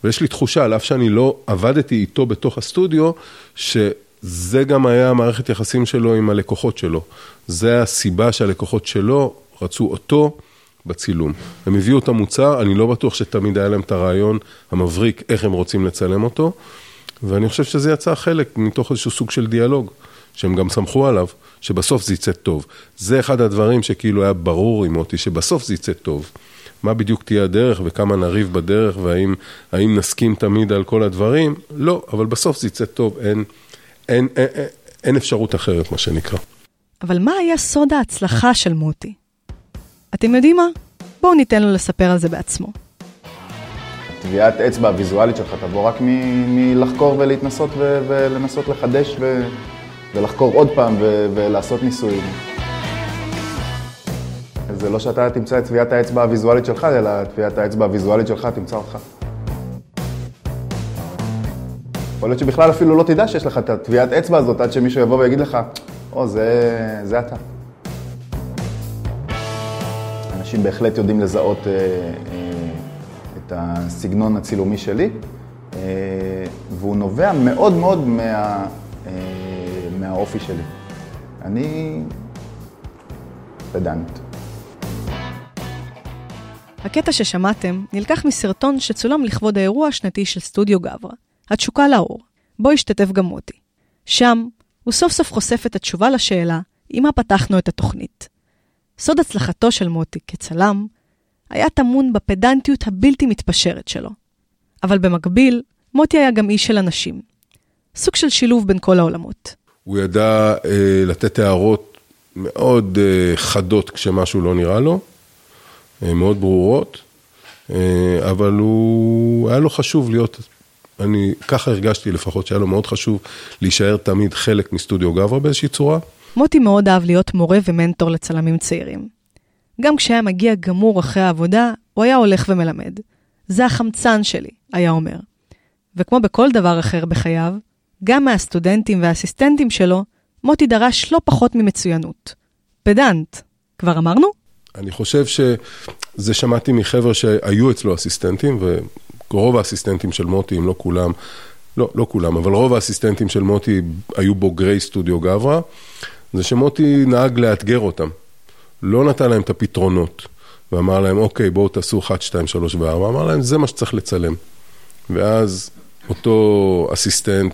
ויש לי תחושה, על אף שאני לא עבדתי איתו בתוך הסטודיו, ש... זה גם היה המערכת יחסים שלו עם הלקוחות שלו. זה הסיבה שהלקוחות שלו רצו אותו בצילום. הם הביאו את המוצר, אני לא בטוח שתמיד היה להם את הרעיון המבריק איך הם רוצים לצלם אותו, ואני חושב שזה יצא חלק מתוך איזשהו סוג של דיאלוג, שהם גם סמכו עליו, שבסוף זה יצא טוב. זה אחד הדברים שכאילו היה ברור עם מוטי, שבסוף זה יצא טוב. מה בדיוק תהיה הדרך וכמה נריב בדרך והאם נסכים תמיד על כל הדברים? לא, אבל בסוף זה יצא טוב, אין... אין, אין, אין אפשרות אחרת, מה שנקרא. אבל מה היה סוד ההצלחה של מוטי? אתם יודעים מה? בואו ניתן לו לספר על זה בעצמו. טביעת אצבע הוויזואלית שלך תבוא רק מלחקור ולהתנסות ולנסות לחדש ו- ולחקור עוד פעם ו- ולעשות ניסויים. זה לא שאתה תמצא את טביעת האצבע הוויזואלית שלך, אלא טביעת האצבע הוויזואלית שלך תמצא אותך. יכול להיות שבכלל אפילו לא תדע שיש לך את הטביעת אצבע הזאת עד שמישהו יבוא ויגיד לך, או, זה, זה אתה. אנשים בהחלט יודעים לזהות אה, הסגנון הצילומי שלי, אה, והוא נובע מאוד מאוד מה, אה, מהאופי שלי. אני פדנט. הקטע ששמעתם נלקח מסרטון שצולם לכבוד האירוע השנתי של סטודיו גברה, התשוקה לאור, בו השתתף גם מוטי. שם הוא סוף סוף חושף את התשובה לשאלה עם מה פתחנו את התוכנית. סוד הצלחתו של מוטי כצלם היה טמון בפדנטיות הבלתי מתפשרת שלו. אבל במקביל, מוטי היה גם איש של אנשים. סוג של שילוב בין כל העולמות. הוא ידע אה, לתת הערות מאוד אה, חדות כשמשהו לא נראה לו, אה, מאוד ברורות, אה, אבל הוא, היה לו חשוב להיות, אני ככה הרגשתי לפחות, שהיה לו מאוד חשוב להישאר תמיד חלק מסטודיו גברה באיזושהי צורה. מוטי מאוד אהב להיות מורה ומנטור לצלמים צעירים. גם כשהיה מגיע גמור אחרי העבודה, הוא היה הולך ומלמד. זה החמצן שלי, היה אומר. וכמו בכל דבר אחר בחייו, גם מהסטודנטים והאסיסטנטים שלו, מוטי דרש לא פחות ממצוינות. פדנט, כבר אמרנו? אני חושב שזה שמעתי מחבר'ה שהיו אצלו אסיסטנטים, ורוב האסיסטנטים של מוטי, אם לא כולם, לא, לא כולם, אבל רוב האסיסטנטים של מוטי היו בוגרי סטודיו גברה, זה שמוטי נהג לאתגר אותם. לא נתן להם את הפתרונות, ואמר להם, אוקיי, בואו תעשו 1, 2, 3 ו-4, אמר להם, זה מה שצריך לצלם. ואז אותו אסיסטנט,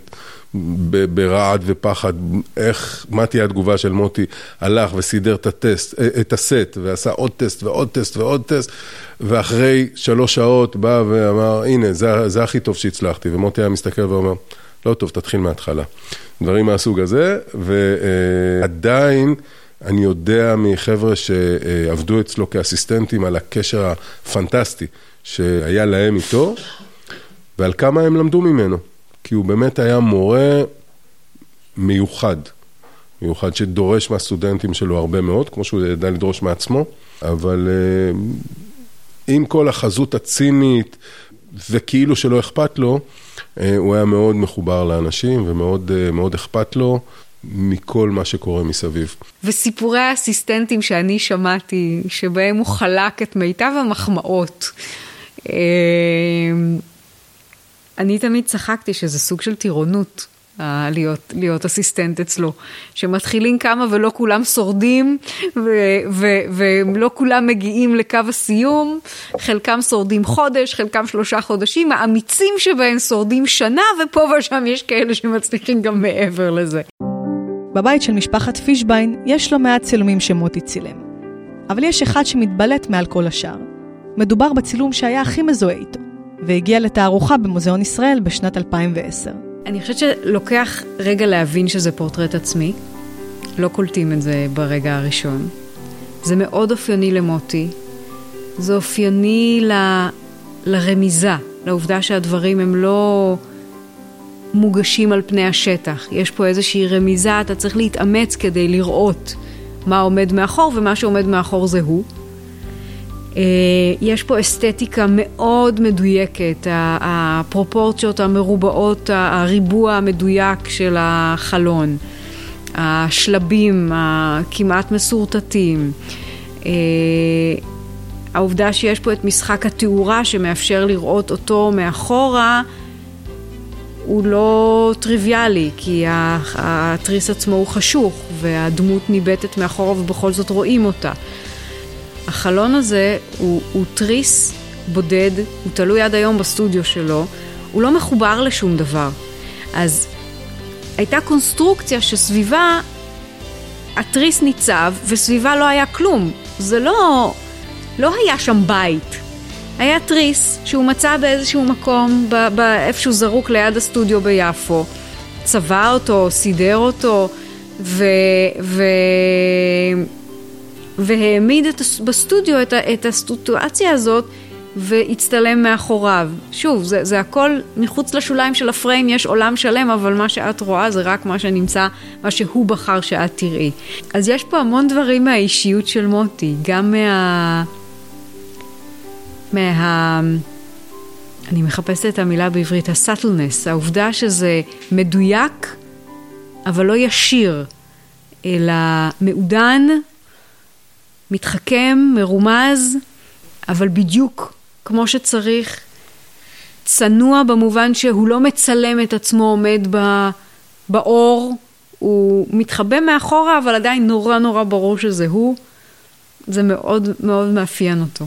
ברעד ופחד, איך, מה תהיה התגובה של מוטי, הלך וסידר את הטסט, את הסט, ועשה עוד טסט ועוד טסט ועוד טסט, ואחרי שלוש שעות בא ואמר, הנה, זה, זה הכי טוב שהצלחתי, ומוטי היה מסתכל ואומר, לא טוב, תתחיל מההתחלה. דברים מהסוג הזה, ועדיין... אני יודע מחבר'ה שעבדו אצלו כאסיסטנטים על הקשר הפנטסטי שהיה להם איתו, ועל כמה הם למדו ממנו. כי הוא באמת היה מורה מיוחד, מיוחד שדורש מהסטודנטים שלו הרבה מאוד, כמו שהוא ידע לדרוש מעצמו, אבל אה, עם כל החזות הצינית וכאילו שלא אכפת לו, אה, הוא היה מאוד מחובר לאנשים ומאוד אה, אכפת לו. מכל מה שקורה מסביב. וסיפורי האסיסטנטים שאני שמעתי, שבהם הוא חלק את מיטב המחמאות. אני תמיד צחקתי שזה סוג של טירונות. להיות, להיות אסיסטנט אצלו, שמתחילים כמה ולא כולם שורדים ולא כולם מגיעים לקו הסיום, חלקם שורדים חודש, חלקם שלושה חודשים, האמיצים שבהם שורדים שנה ופה ושם יש כאלה שמצליחים גם מעבר לזה. בבית של משפחת פישביין יש לא מעט צילומים שמוטי צילם, אבל יש אחד שמתבלט מעל כל השאר. מדובר בצילום שהיה הכי מזוהה איתו. והגיע לתערוכה במוזיאון ישראל בשנת 2010. אני חושבת שלוקח רגע להבין שזה פורטרט עצמי. לא קולטים את זה ברגע הראשון. זה מאוד אופייני למוטי. זה אופייני ל... לרמיזה, לעובדה שהדברים הם לא מוגשים על פני השטח. יש פה איזושהי רמיזה, אתה צריך להתאמץ כדי לראות מה עומד מאחור, ומה שעומד מאחור זה הוא. אה, יש פה אסתטיקה מאוד מדויקת, הפרופורציות המרובעות, הריבוע המדויק של החלון, השלבים הכמעט מסורטטים, אה, העובדה שיש פה את משחק התאורה שמאפשר לראות אותו מאחורה הוא לא טריוויאלי, כי התריס עצמו הוא חשוך והדמות ניבטת מאחורה ובכל זאת רואים אותה. החלון הזה הוא, הוא תריס בודד, הוא תלוי עד היום בסטודיו שלו, הוא לא מחובר לשום דבר. אז הייתה קונסטרוקציה שסביבה התריס ניצב וסביבה לא היה כלום. זה לא, לא היה שם בית. היה תריס שהוא מצא באיזשהו מקום, איפשהו זרוק ליד הסטודיו ביפו, צבע אותו, סידר אותו, ו... ו... והעמיד את, בסטודיו את, את הסיטואציה הזאת והצטלם מאחוריו. שוב, זה, זה הכל מחוץ לשוליים של הפריים, יש עולם שלם, אבל מה שאת רואה זה רק מה שנמצא, מה שהוא בחר שאת תראי. אז יש פה המון דברים מהאישיות של מוטי, גם מה... מה... אני מחפשת את המילה בעברית, הסאטלנס, העובדה שזה מדויק, אבל לא ישיר, אלא מעודן מתחכם, מרומז, אבל בדיוק כמו שצריך. צנוע במובן שהוא לא מצלם את עצמו עומד באור, הוא מתחבא מאחורה, אבל עדיין נורא נורא ברור שזה הוא. זה מאוד מאוד מאפיין אותו.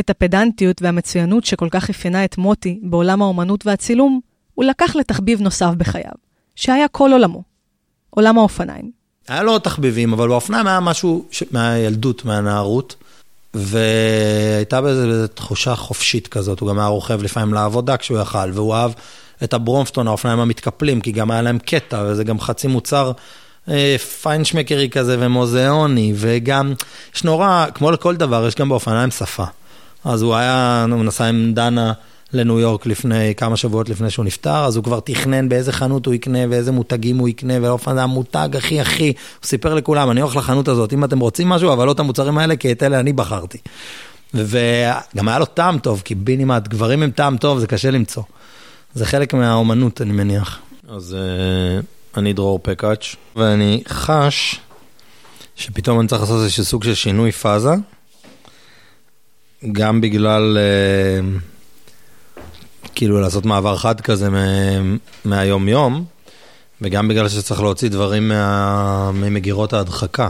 את הפדנטיות והמצוינות שכל כך אפיינה את מוטי בעולם האומנות והצילום, הוא לקח לתחביב נוסף בחייו, שהיה כל עולמו, עולם האופניים. היה לו תחביבים, אבל באופניים היה משהו ש... מהילדות, מהנערות, והייתה באיזו תחושה חופשית כזאת, הוא גם היה רוכב לפעמים לעבודה כשהוא יכל, והוא אהב את הברומפטון, האופניים המתקפלים, כי גם היה להם קטע, וזה גם חצי מוצר אה, פיינשמקרי כזה ומוזיאוני, וגם, יש נורא, כמו לכל דבר, יש גם באופניים שפה. אז הוא היה, הוא נסע עם דנה לניו יורק לפני, כמה שבועות לפני שהוא נפטר, אז הוא כבר תכנן באיזה חנות הוא יקנה ואיזה מותגים הוא יקנה, ולאופן זה המותג הכי הכי, הוא סיפר לכולם, אני הולך לחנות הזאת, אם אתם רוצים משהו, אבל לא את המוצרים האלה, כי את אלה אני בחרתי. וגם היה לו טעם טוב, כי בינימט, גברים עם טעם טוב, זה קשה למצוא. זה חלק מהאומנות, אני מניח. אז uh, אני דרור פקאץ', ואני חש שפתאום אני צריך לעשות איזשהו סוג של שינוי פאזה, גם בגלל... Uh, כאילו לעשות מעבר חד כזה מהיום יום, וגם בגלל שצריך להוציא דברים מה... ממגירות ההדחקה.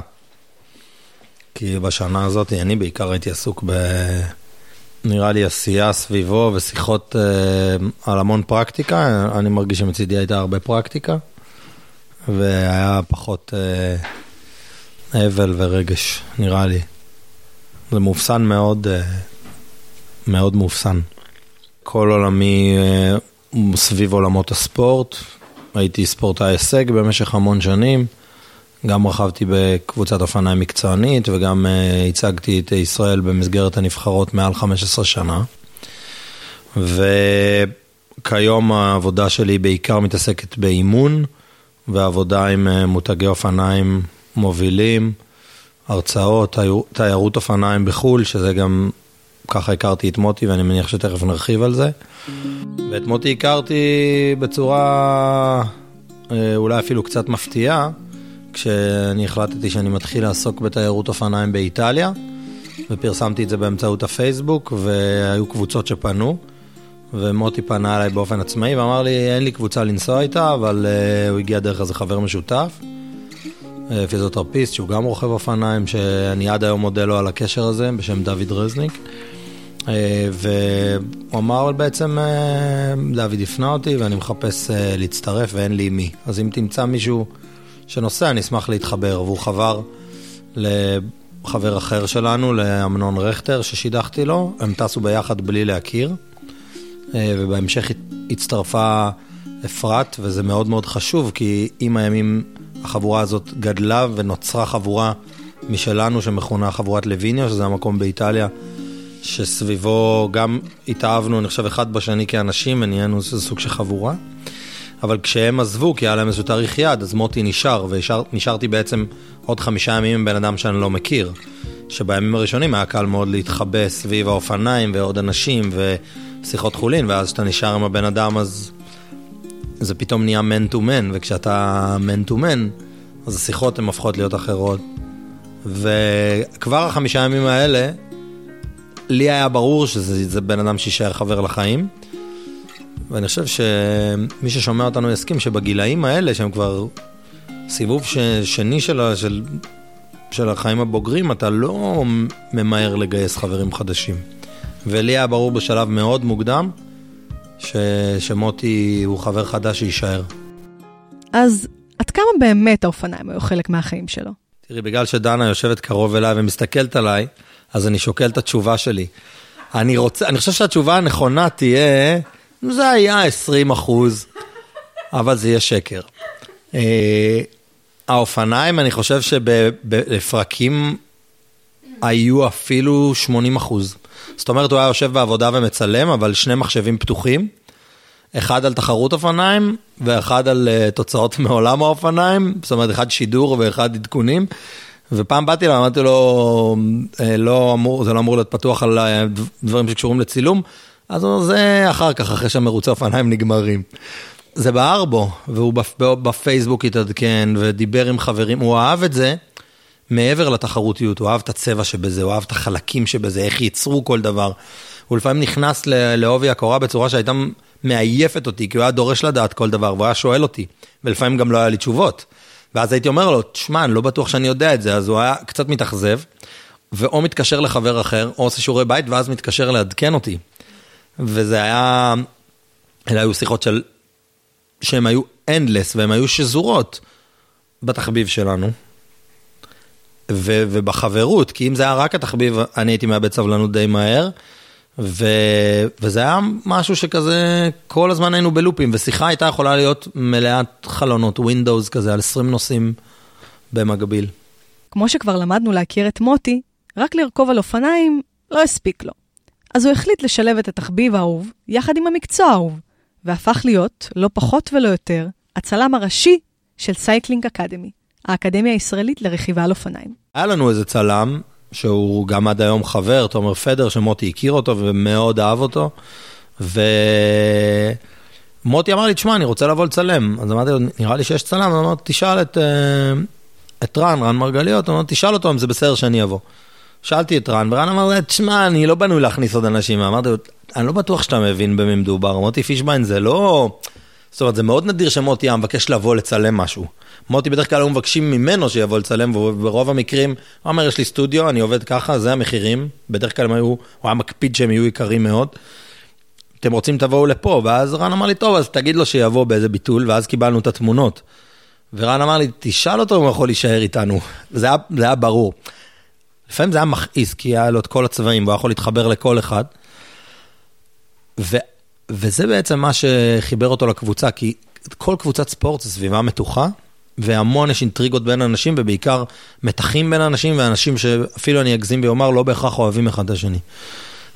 כי בשנה הזאת אני בעיקר הייתי עסוק ב... נראה לי עשייה סביבו ושיחות uh, על המון פרקטיקה, אני מרגיש שמצידי הייתה הרבה פרקטיקה, והיה פחות uh, אבל ורגש, נראה לי. זה מאופסן מאוד, uh, מאוד מאופסן. כל עולמי אה, סביב עולמות הספורט. הייתי ספורטאי הישג במשך המון שנים. גם רכבתי בקבוצת אופניים מקצוענית וגם הצגתי את ישראל במסגרת הנבחרות מעל 15 שנה. וכיום העבודה שלי בעיקר מתעסקת באימון ועבודה עם מותגי אופניים מובילים, הרצאות, תיירות אופניים בחו"ל, שזה גם ככה הכרתי את מוטי ואני מניח שתכף נרחיב על זה. ואת מוטי הכרתי בצורה אה, אולי אפילו קצת מפתיעה, כשאני החלטתי שאני מתחיל לעסוק בתיירות אופניים באיטליה, ופרסמתי את זה באמצעות הפייסבוק, והיו קבוצות שפנו, ומוטי פנה אליי באופן עצמאי ואמר לי, אין לי קבוצה לנסוע איתה, אבל uh, הוא הגיע דרך איזה חבר משותף. אה, פיזיותרפיסט שהוא גם רוכב אופניים, שאני עד היום מודה לו על הקשר הזה, בשם דוד רזניק. אה, והוא אמר בעצם, אה, דוד הפנה אותי ואני מחפש להצטרף ואין לי מי. אז אם תמצא מישהו שנוסע, אני אשמח להתחבר. והוא חבר לחבר אחר שלנו, לאמנון רכטר, ששידכתי לו, הם טסו ביחד בלי להכיר. ובהמשך הצטרפה אפרת, וזה מאוד מאוד חשוב, כי עם הימים החבורה הזאת גדלה ונוצרה חבורה משלנו שמכונה חבורת לויניו, שזה המקום באיטליה שסביבו גם התאהבנו, אני חושב, אחד בשני כאנשים, ונהיינו איזה סוג של חבורה. אבל כשהם עזבו, כי היה להם איזשהו תאריך יד, אז מוטי נשאר, ונשארתי בעצם עוד חמישה ימים עם בן אדם שאני לא מכיר. שבימים הראשונים היה קל מאוד להתחבא סביב האופניים ועוד אנשים ושיחות חולין, ואז כשאתה נשאר עם הבן אדם אז זה פתאום נהיה man to man, וכשאתה man to man, אז השיחות הן הופכות להיות אחרות. וכבר החמישה ימים האלה, לי היה ברור שזה בן אדם שיישאר חבר לחיים. ואני חושב שמי ששומע אותנו יסכים שבגילאים האלה, שהם כבר סיבוב ש... שני של, של, של החיים הבוגרים, אתה לא ממהר לגייס חברים חדשים. ולי היה ברור בשלב מאוד מוקדם ש... שמוטי הוא חבר חדש שיישאר. אז עד כמה באמת האופניים היו חלק מהחיים שלו? תראי, בגלל שדנה יושבת קרוב אליי ומסתכלת עליי, אז אני שוקל את התשובה שלי. אני רוצה, אני חושב שהתשובה הנכונה תהיה, זה היה 20 אחוז, אבל זה יהיה שקר. אה, האופניים, אני חושב שבלפרקים היו אפילו 80 אחוז. זאת אומרת, הוא היה יושב בעבודה ומצלם, אבל שני מחשבים פתוחים. אחד על תחרות אופניים, ואחד על uh, תוצאות [LAUGHS] מעולם האופניים, זאת אומרת, אחד שידור ואחד עדכונים. ופעם באתי אליו, אמרתי לו, אה, לא אמור, זה לא אמור להיות פתוח על אה, דברים שקשורים לצילום, אז הוא אומר, זה אחר כך, אחרי שהמרוצי אופניים נגמרים. זה בער בו, והוא בפייסבוק התעדכן ודיבר עם חברים, הוא אהב את זה מעבר לתחרותיות, הוא אהב את הצבע שבזה, הוא אהב את החלקים שבזה, איך ייצרו כל דבר. הוא לפעמים נכנס לעובי הקורה בצורה שהייתה מעייפת אותי, כי הוא היה דורש לדעת כל דבר, והוא היה שואל אותי, ולפעמים גם לא היה לי תשובות. ואז הייתי אומר לו, תשמע, אני לא בטוח שאני יודע את זה, אז הוא היה קצת מתאכזב. ואו מתקשר לחבר אחר, או עושה שיעורי בית, ואז מתקשר לעדכן אותי. וזה היה, אלה היו שיחות של, שהן היו endless, והן היו שזורות בתחביב שלנו. ו, ובחברות, כי אם זה היה רק התחביב, אני הייתי מאבד סבלנות די מהר. ו... וזה היה משהו שכזה, כל הזמן היינו בלופים, ושיחה הייתה יכולה להיות מלאת חלונות, Windows כזה, על 20 נושאים במקביל. כמו שכבר למדנו להכיר את מוטי, רק לרכוב על אופניים לא הספיק לו. אז הוא החליט לשלב את התחביב האהוב יחד עם המקצוע האהוב, והפך להיות, לא פחות ולא יותר, הצלם הראשי של Cycling Academy, האקדמיה הישראלית לרכיבה על אופניים. היה לנו איזה צלם שהוא גם עד היום חבר, תומר פדר, שמוטי הכיר אותו ומאוד אהב אותו. ומוטי אמר לי, תשמע, אני רוצה לבוא לצלם. אז אמרתי לו, נראה לי שיש צלם, אז אמרתי, תשאל את, אה, את רן, רן מרגליות, אמרתי, תשאל אותו אם זה בסדר שאני אבוא. שאלתי את רן, ורן אמר, תשמע, אני לא בנוי להכניס עוד אנשים. אמרתי לו, אני לא בטוח שאתה מבין במי מדובר. מוטי פישביין זה לא... זאת אומרת, זה מאוד נדיר שמוטי היה מבקש לבוא לצלם משהו. מוטי בדרך כלל היו מבקשים ממנו שיבוא לצלם, וברוב המקרים, הוא אומר, יש לי סטודיו, אני עובד ככה, זה המחירים. בדרך כלל היו, הוא היה מקפיד שהם יהיו יקרים מאוד. אתם רוצים תבואו לפה, ואז רן אמר לי, טוב, אז תגיד לו שיבוא באיזה ביטול, ואז קיבלנו את התמונות. ורן אמר לי, תשאל אותו אם הוא יכול להישאר איתנו. [LAUGHS] וזה היה, זה היה ברור. לפעמים זה היה מכעיס, כי היה לו את כל הצבעים, והוא יכול להתחבר לכל אחד. ו, וזה בעצם מה שחיבר אותו לקבוצה, כי כל קבוצת ספורט זה סביבה מתוחה, והמון יש אינטריגות בין אנשים, ובעיקר מתחים בין אנשים, ואנשים שאפילו אני אגזים ואומר, לא בהכרח אוהבים אחד את השני.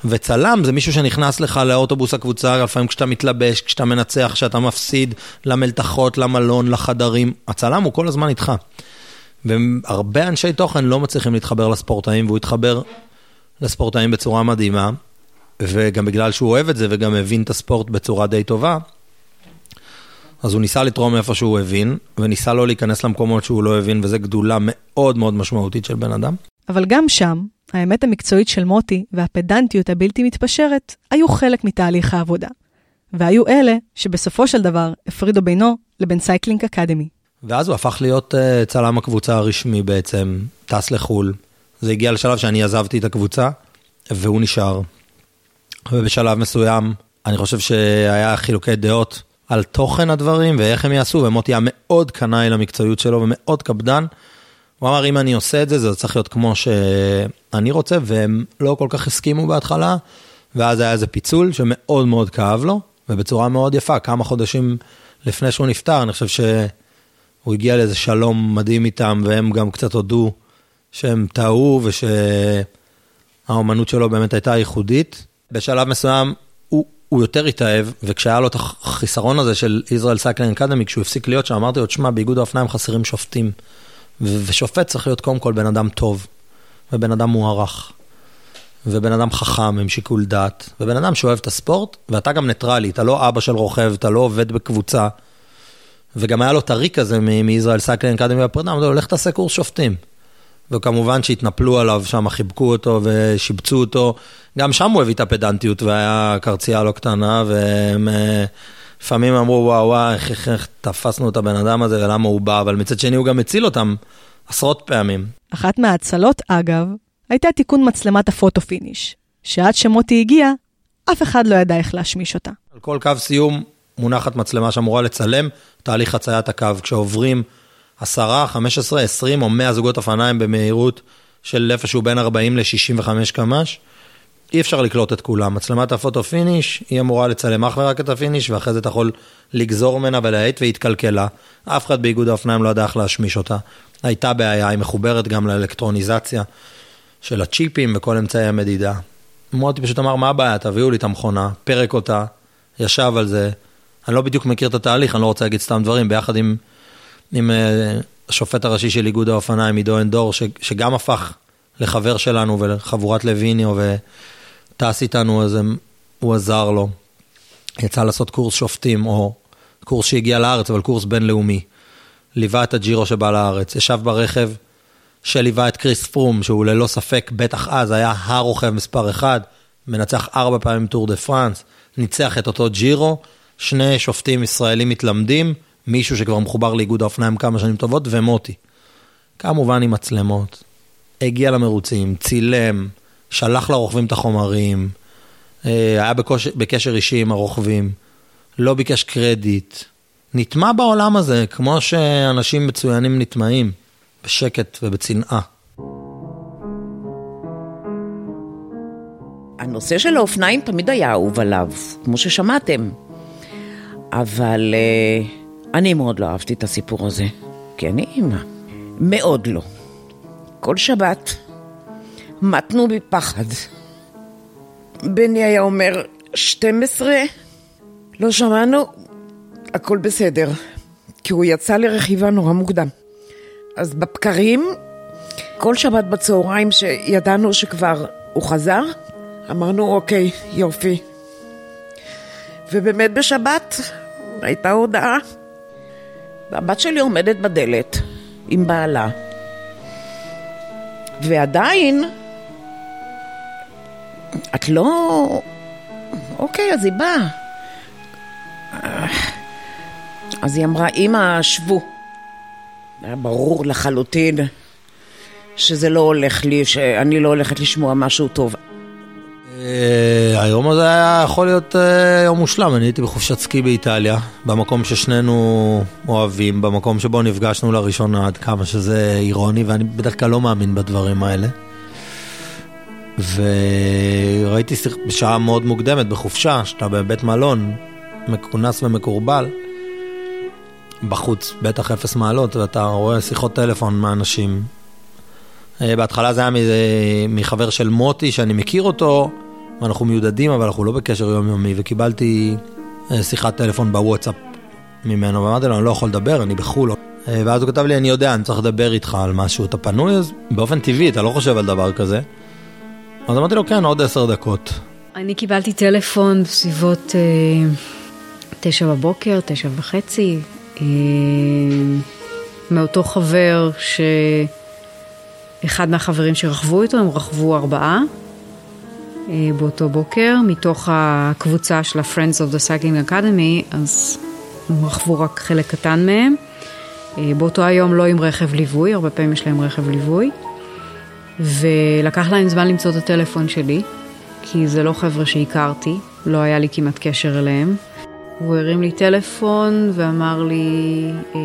וצלם זה מישהו שנכנס לך לאוטובוס הקבוצה, לפעמים כשאתה מתלבש, כשאתה מנצח, כשאתה מפסיד, למלתחות, למלון, לחדרים. הצלם הוא כל הזמן איתך. והרבה אנשי תוכן לא מצליחים להתחבר לספורטאים, והוא התחבר לספורטאים בצורה מדהימה, וגם בגלל שהוא אוהב את זה וגם מבין את הספורט בצורה די טובה, אז הוא ניסה לתרום איפה שהוא הבין, וניסה לא להיכנס למקומות שהוא לא הבין, וזו גדולה מאוד מאוד משמעותית של בן אדם. אבל גם שם, האמת המקצועית של מוטי והפדנטיות הבלתי מתפשרת היו חלק מתהליך העבודה. והיו אלה שבסופו של דבר הפרידו בינו לבין Cycling Academy. ואז הוא הפך להיות uh, צלם הקבוצה הרשמי בעצם, טס לחו"ל. זה הגיע לשלב שאני עזבתי את הקבוצה, והוא נשאר. ובשלב מסוים, אני חושב שהיה חילוקי דעות על תוכן הדברים ואיך הם יעשו, ומוטי היה מאוד קנאי למקצועיות שלו ומאוד קפדן. הוא אמר, אם אני עושה את זה, זה צריך להיות כמו שאני רוצה, והם לא כל כך הסכימו בהתחלה, ואז היה איזה פיצול שמאוד מאוד כאב לו, ובצורה מאוד יפה, כמה חודשים לפני שהוא נפטר, אני חושב שהוא הגיע לאיזה שלום מדהים איתם, והם גם קצת הודו שהם טעו, ושהאומנות שלו באמת הייתה ייחודית. בשלב מסוים הוא יותר התאהב, וכשהיה לו את החיסרון הזה של Israel Cycling Academy, כשהוא הפסיק להיות שם, אמרתי לו, תשמע, באיגוד האופניים חסרים שופטים. ושופט צריך להיות קודם כל בן אדם טוב, ובן אדם מוערך, ובן אדם חכם עם שיקול דעת, ובן אדם שאוהב את הספורט, ואתה גם ניטרלי, אתה לא אבא של רוכב, אתה לא עובד בקבוצה. וגם היה לו את הברייק הזה מישראל Cycling Academy בפרידה, אמרתי לו, לך תעשה קורס שופטים. וכמובן שהתנפלו עליו שם, חיבקו אותו ושיבצו אותו. גם שם הוא הביא את הפדנטיות והיה קרצייה לא קטנה, והם אה, לפעמים אמרו, וואו, וואו, איך, איך, איך תפסנו את הבן אדם הזה ולמה הוא בא, אבל מצד שני הוא גם הציל אותם עשרות פעמים. אחת מההצלות, אגב, הייתה תיקון מצלמת ה photo finish, שעד שמוטי הגיע, אף אחד לא ידע איך להשמיש אותה. על כל קו סיום מונחת מצלמה שאמורה לצלם תהליך חציית הקו. כשעוברים 10, 15, 20 או 100 זוגות אופניים במהירות של איפשהו בין 40 ל-65 קמ"ש, אי אפשר לקלוט את כולם. מצלמת ה photo finish, היא אמורה לצלם אך ורק את ה finish, ואחרי זה אתה יכול לגזור ממנה ולהאט, והיא התקלקלה. אף אחד באיגוד האופניים לא ידע איך להשמיש אותה. הייתה בעיה, היא מחוברת גם לאלקטרוניזציה של הצ'יפים וכל אמצעי המדידה. מוטי פשוט אמר, מה הבעיה? תביאו לי את המכונה, פרק אותה, ישב על זה. אני לא בדיוק מכיר את התהליך, אני לא רוצה להגיד סתם דברים, ביחד עם, עם uh, השופט הראשי של איגוד האופניים, עידו אנדור, שגם הפך לחבר שלנו ולחבורת לויניו, טס איתנו, אז הם, הוא עזר לו. יצא לעשות קורס שופטים, או קורס שהגיע לארץ, אבל קורס בינלאומי. ליווה את הג'ירו שבא לארץ, ישב ברכב שליווה את כריס פרום, שהוא ללא ספק, בטח אז, היה הרוכב מספר אחד, מנצח ארבע פעמים טור דה פרנס, ניצח את אותו ג'ירו, שני שופטים ישראלים מתלמדים, מישהו שכבר מחובר לאיגוד האופניים כמה שנים טובות, ומוטי. כמובן עם מצלמות, הגיע למרוצים, צילם, שלח לרוכבים את החומרים, אה, היה בקוש... בקשר אישי עם הרוכבים, לא ביקש קרדיט. נטמע בעולם הזה, כמו שאנשים מצוינים נטמעים, בשקט ובצנעה. הנושא של האופניים תמיד היה אהוב עליו, כמו ששמעתם. אבל uh, אני מאוד לא אהבתי את הסיפור הזה, כי אני אימא. מאוד לא. כל שבת מתנו בפחד. בני היה אומר, 12, לא שמענו, הכל בסדר. כי הוא יצא לרכיבה נורא מוקדם. אז בבקרים, כל שבת בצהריים שידענו שכבר הוא חזר, אמרנו, אוקיי, יופי. ובאמת בשבת הייתה הודעה. והבת שלי עומדת בדלת עם בעלה. ועדיין, את לא... אוקיי, אז היא באה. אז היא אמרה, אמא, שבו. היה ברור לחלוטין שזה לא הולך לי, שאני לא הולכת לשמוע משהו טוב. אה, היום הזה היה יכול להיות אה, יום מושלם, אני הייתי בחופשת סקי באיטליה, במקום ששנינו אוהבים, במקום שבו נפגשנו לראשונה, עד כמה שזה אירוני, ואני בדרך כלל לא מאמין בדברים האלה. וראיתי בשעה מאוד מוקדמת, בחופשה, שאתה בבית מלון, מכונס ומקורבל, בחוץ, בטח אפס מעלות, ואתה רואה שיחות טלפון מאנשים. אה, בהתחלה זה היה מחבר של מוטי, שאני מכיר אותו, ואנחנו מיודדים, אבל אנחנו לא בקשר יומיומי, וקיבלתי אה, שיחת טלפון בוואטסאפ ממנו, ואמרתי לו, אני לא יכול לדבר, אני בחו"ל. אה, ואז הוא כתב לי, אני יודע, אני צריך לדבר איתך על משהו, אתה פנוי? אז באופן טבעי, אתה לא חושב על דבר כזה. אז אמרתי לו, כן, עוד עשר דקות. אני קיבלתי טלפון בסביבות אה, תשע בבוקר, תשע וחצי, אה, מאותו חבר שאחד מהחברים שרכבו איתו, הם רכבו ארבעה. אה, באותו בוקר, מתוך הקבוצה של ה-Friends of the Cycling Academy, אז הם רכבו רק חלק קטן מהם. אה, באותו היום לא עם רכב ליווי, הרבה פעמים יש להם רכב ליווי. ולקח להם זמן למצוא את הטלפון שלי, כי זה לא חבר'ה שהכרתי, לא היה לי כמעט קשר אליהם. הוא הרים לי טלפון ואמר לי, אה,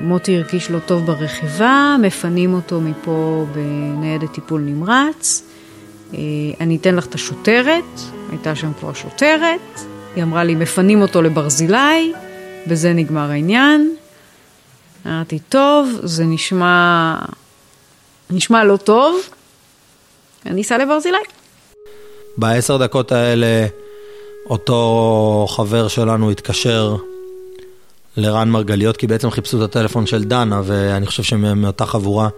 מוטי הרגיש לא טוב ברכיבה, מפנים אותו מפה בניידת טיפול נמרץ. אה, אני אתן לך את השוטרת, הייתה שם כבר שוטרת, היא אמרה לי, מפנים אותו לברזילי, בזה נגמר העניין. אמרתי, טוב, זה נשמע, נשמע לא טוב, אני אסע לברזילי. בעשר דקות האלה, אותו חבר שלנו התקשר לרן מרגליות, כי בעצם חיפשו את הטלפון של דנה, ואני חושב שמאותה חבורה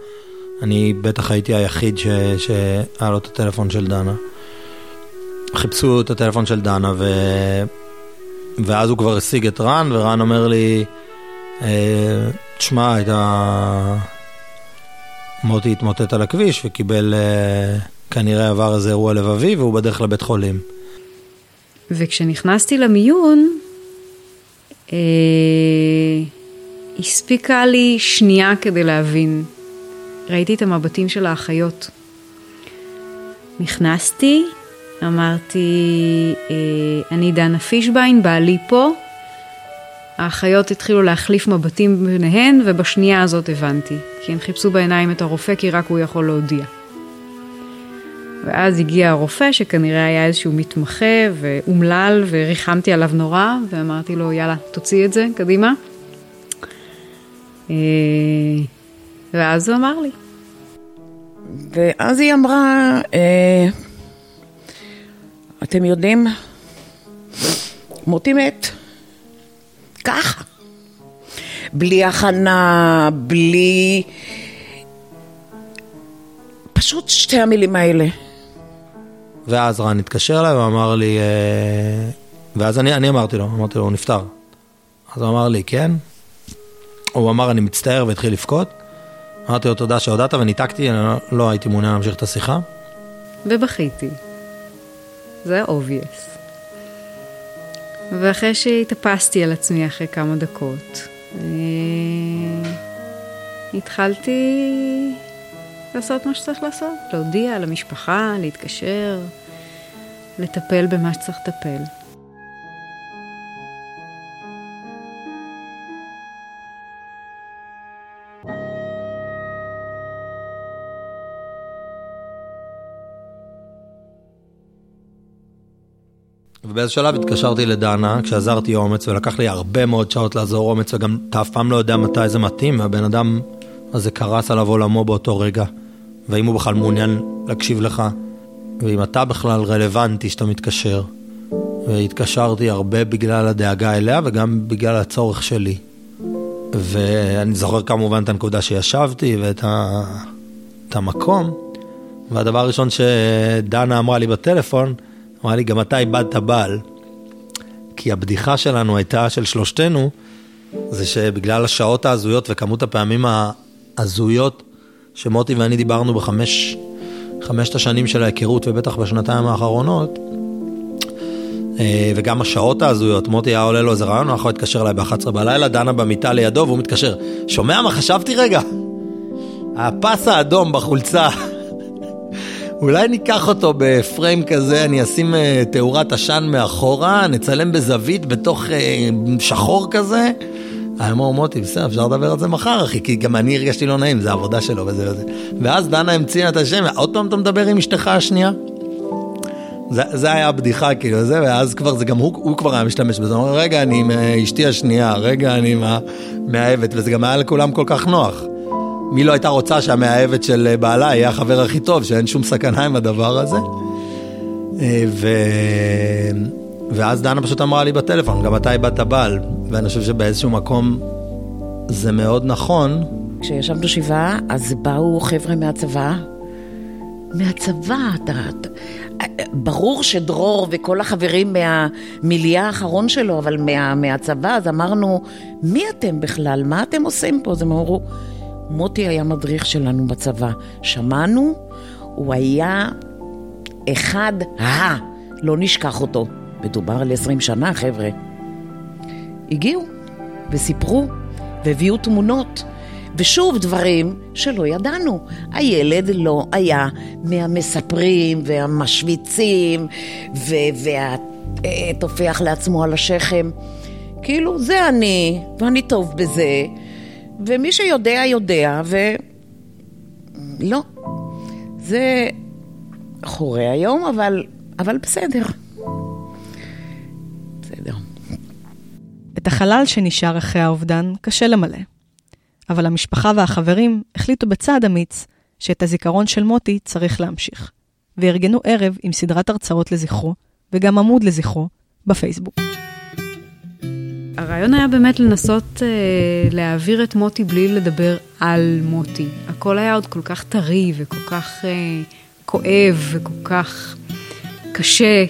אני בטח הייתי היחיד ש... שהיה לו את הטלפון של דנה. חיפשו את הטלפון של דנה, ו... ואז הוא כבר השיג את רן, ורן אומר לי, אה, תשמע, הייתה... מוטי התמוטט על הכביש וקיבל, אה, כנראה עבר איזה אירוע לבבי, והוא בדרך לבית חולים. וכשנכנסתי למיון, אה, הספיקה לי שנייה כדי להבין ראיתי את המבטים של האחיות. נכנסתי, אמרתי, אה, אני דנה פישביין, בעלי פה. האחיות התחילו להחליף מבטים ביניהן, ובשנייה הזאת הבנתי. כי הן חיפשו בעיניים את הרופא, כי רק הוא יכול להודיע. ואז הגיע הרופא, שכנראה היה איזשהו מתמחה ואומלל, וריחמתי עליו נורא, ואמרתי לו, יאללה, תוציא את זה, קדימה. ואז הוא אמר לי. ואז היא אמרה, אה, אתם יודעים, מוטי מת. ככה. בלי הכנה, בלי... פשוט שתי המילים האלה. ואז רן התקשר אליי ואמר לי, אה, ואז אני, אני אמרתי לו, אמרתי לו, הוא נפטר. אז הוא אמר לי, כן? הוא אמר, אני מצטער והתחיל לבכות. אמרתי לו תודה שהודעת וניתקתי, אני לא, לא הייתי מעוניין להמשיך את השיחה. ובכיתי. זה היה obvious. ואחרי שהתאפסתי על עצמי אחרי כמה דקות, אה, התחלתי לעשות מה שצריך לעשות, להודיע למשפחה, להתקשר, לטפל במה שצריך לטפל. ובאיזה שלב התקשרתי לדנה כשעזרתי אומץ ולקח לי הרבה מאוד שעות לעזור אומץ וגם אתה אף פעם לא יודע מתי זה מתאים. והבן אדם הזה קרס עליו עולמו באותו רגע והאם הוא בכלל מעוניין להקשיב לך ואם אתה בכלל רלוונטי שאתה מתקשר. והתקשרתי הרבה בגלל הדאגה אליה וגם בגלל הצורך שלי. ואני זוכר כמובן את הנקודה שישבתי ואת ה... המקום. והדבר הראשון שדנה אמרה לי בטלפון אמרה לי, גם אתה איבדת בעל. כי הבדיחה שלנו הייתה, של שלושתנו, זה שבגלל השעות ההזויות וכמות הפעמים ההזויות שמוטי ואני דיברנו בחמש, חמשת השנים של ההיכרות ובטח בשנתיים האחרונות, אה, וגם השעות ההזויות, מוטי היה עולה לו איזה רעיון, יכול להתקשר אליי ב-11 בלילה, דנה במיטה לידו והוא מתקשר, שומע מה חשבתי רגע? הפס האדום בחולצה אולי ניקח אותו בפריים כזה, אני אשים uh, תאורת עשן מאחורה, נצלם בזווית בתוך uh, שחור כזה. אני אומר, מוטי, בסדר, אפשר לדבר על זה מחר, אחי, כי גם אני הרגשתי לא נעים, זה העבודה שלו וזה וזה. ואז דנה המציאה את השם, עוד פעם אתה מדבר עם אשתך השנייה? זה, זה היה הבדיחה, כאילו, זה, ואז כבר, זה גם הוא, הוא כבר היה משתמש בזה, הוא אומר, רגע, אני עם אשתי השנייה, רגע, אני עם המאהבת, וזה גם היה לכולם כל כך נוח. מי לא הייתה רוצה שהמאהבת של בעלה יהיה החבר הכי טוב, שאין שום סכנה עם הדבר הזה. אה, ו... ואז דנה פשוט אמרה לי בטלפון, גם אתה איבדת בעל, ואני חושב שבאיזשהו מקום זה מאוד נכון. כשישבנו שבעה, אז באו חבר'ה מהצבא. מהצבא, אתה... ברור שדרור וכל החברים מהמיליה האחרון שלו, אבל מה, מהצבא, אז אמרנו, מי אתם בכלל? מה אתם עושים פה? אז הם אמרו, מוטי היה מדריך שלנו בצבא. שמענו, הוא היה אחד ה... לא נשכח אותו. מדובר על עשרים שנה, חבר'ה. הגיעו וסיפרו והביאו תמונות. ושוב דברים שלא ידענו. הילד לא היה מהמספרים והמשוויצים והטופח לעצמו על השכם. כאילו, זה אני, ואני טוב בזה, ומי שיודע, יודע, ולא. זה חורה היום, אבל, אבל בסדר. בסדר. את החלל שנשאר אחרי האובדן קשה למלא. אבל המשפחה והחברים החליטו בצעד אמיץ שאת הזיכרון של מוטי צריך להמשיך, וארגנו ערב עם סדרת הרצאות לזכרו, וגם עמוד לזכרו, בפייסבוק. הרעיון היה באמת לנסות אה, להעביר את מוטי בלי לדבר על מוטי. הכל היה עוד כל כך טרי וכל כך אה, כואב וכל כך קשה.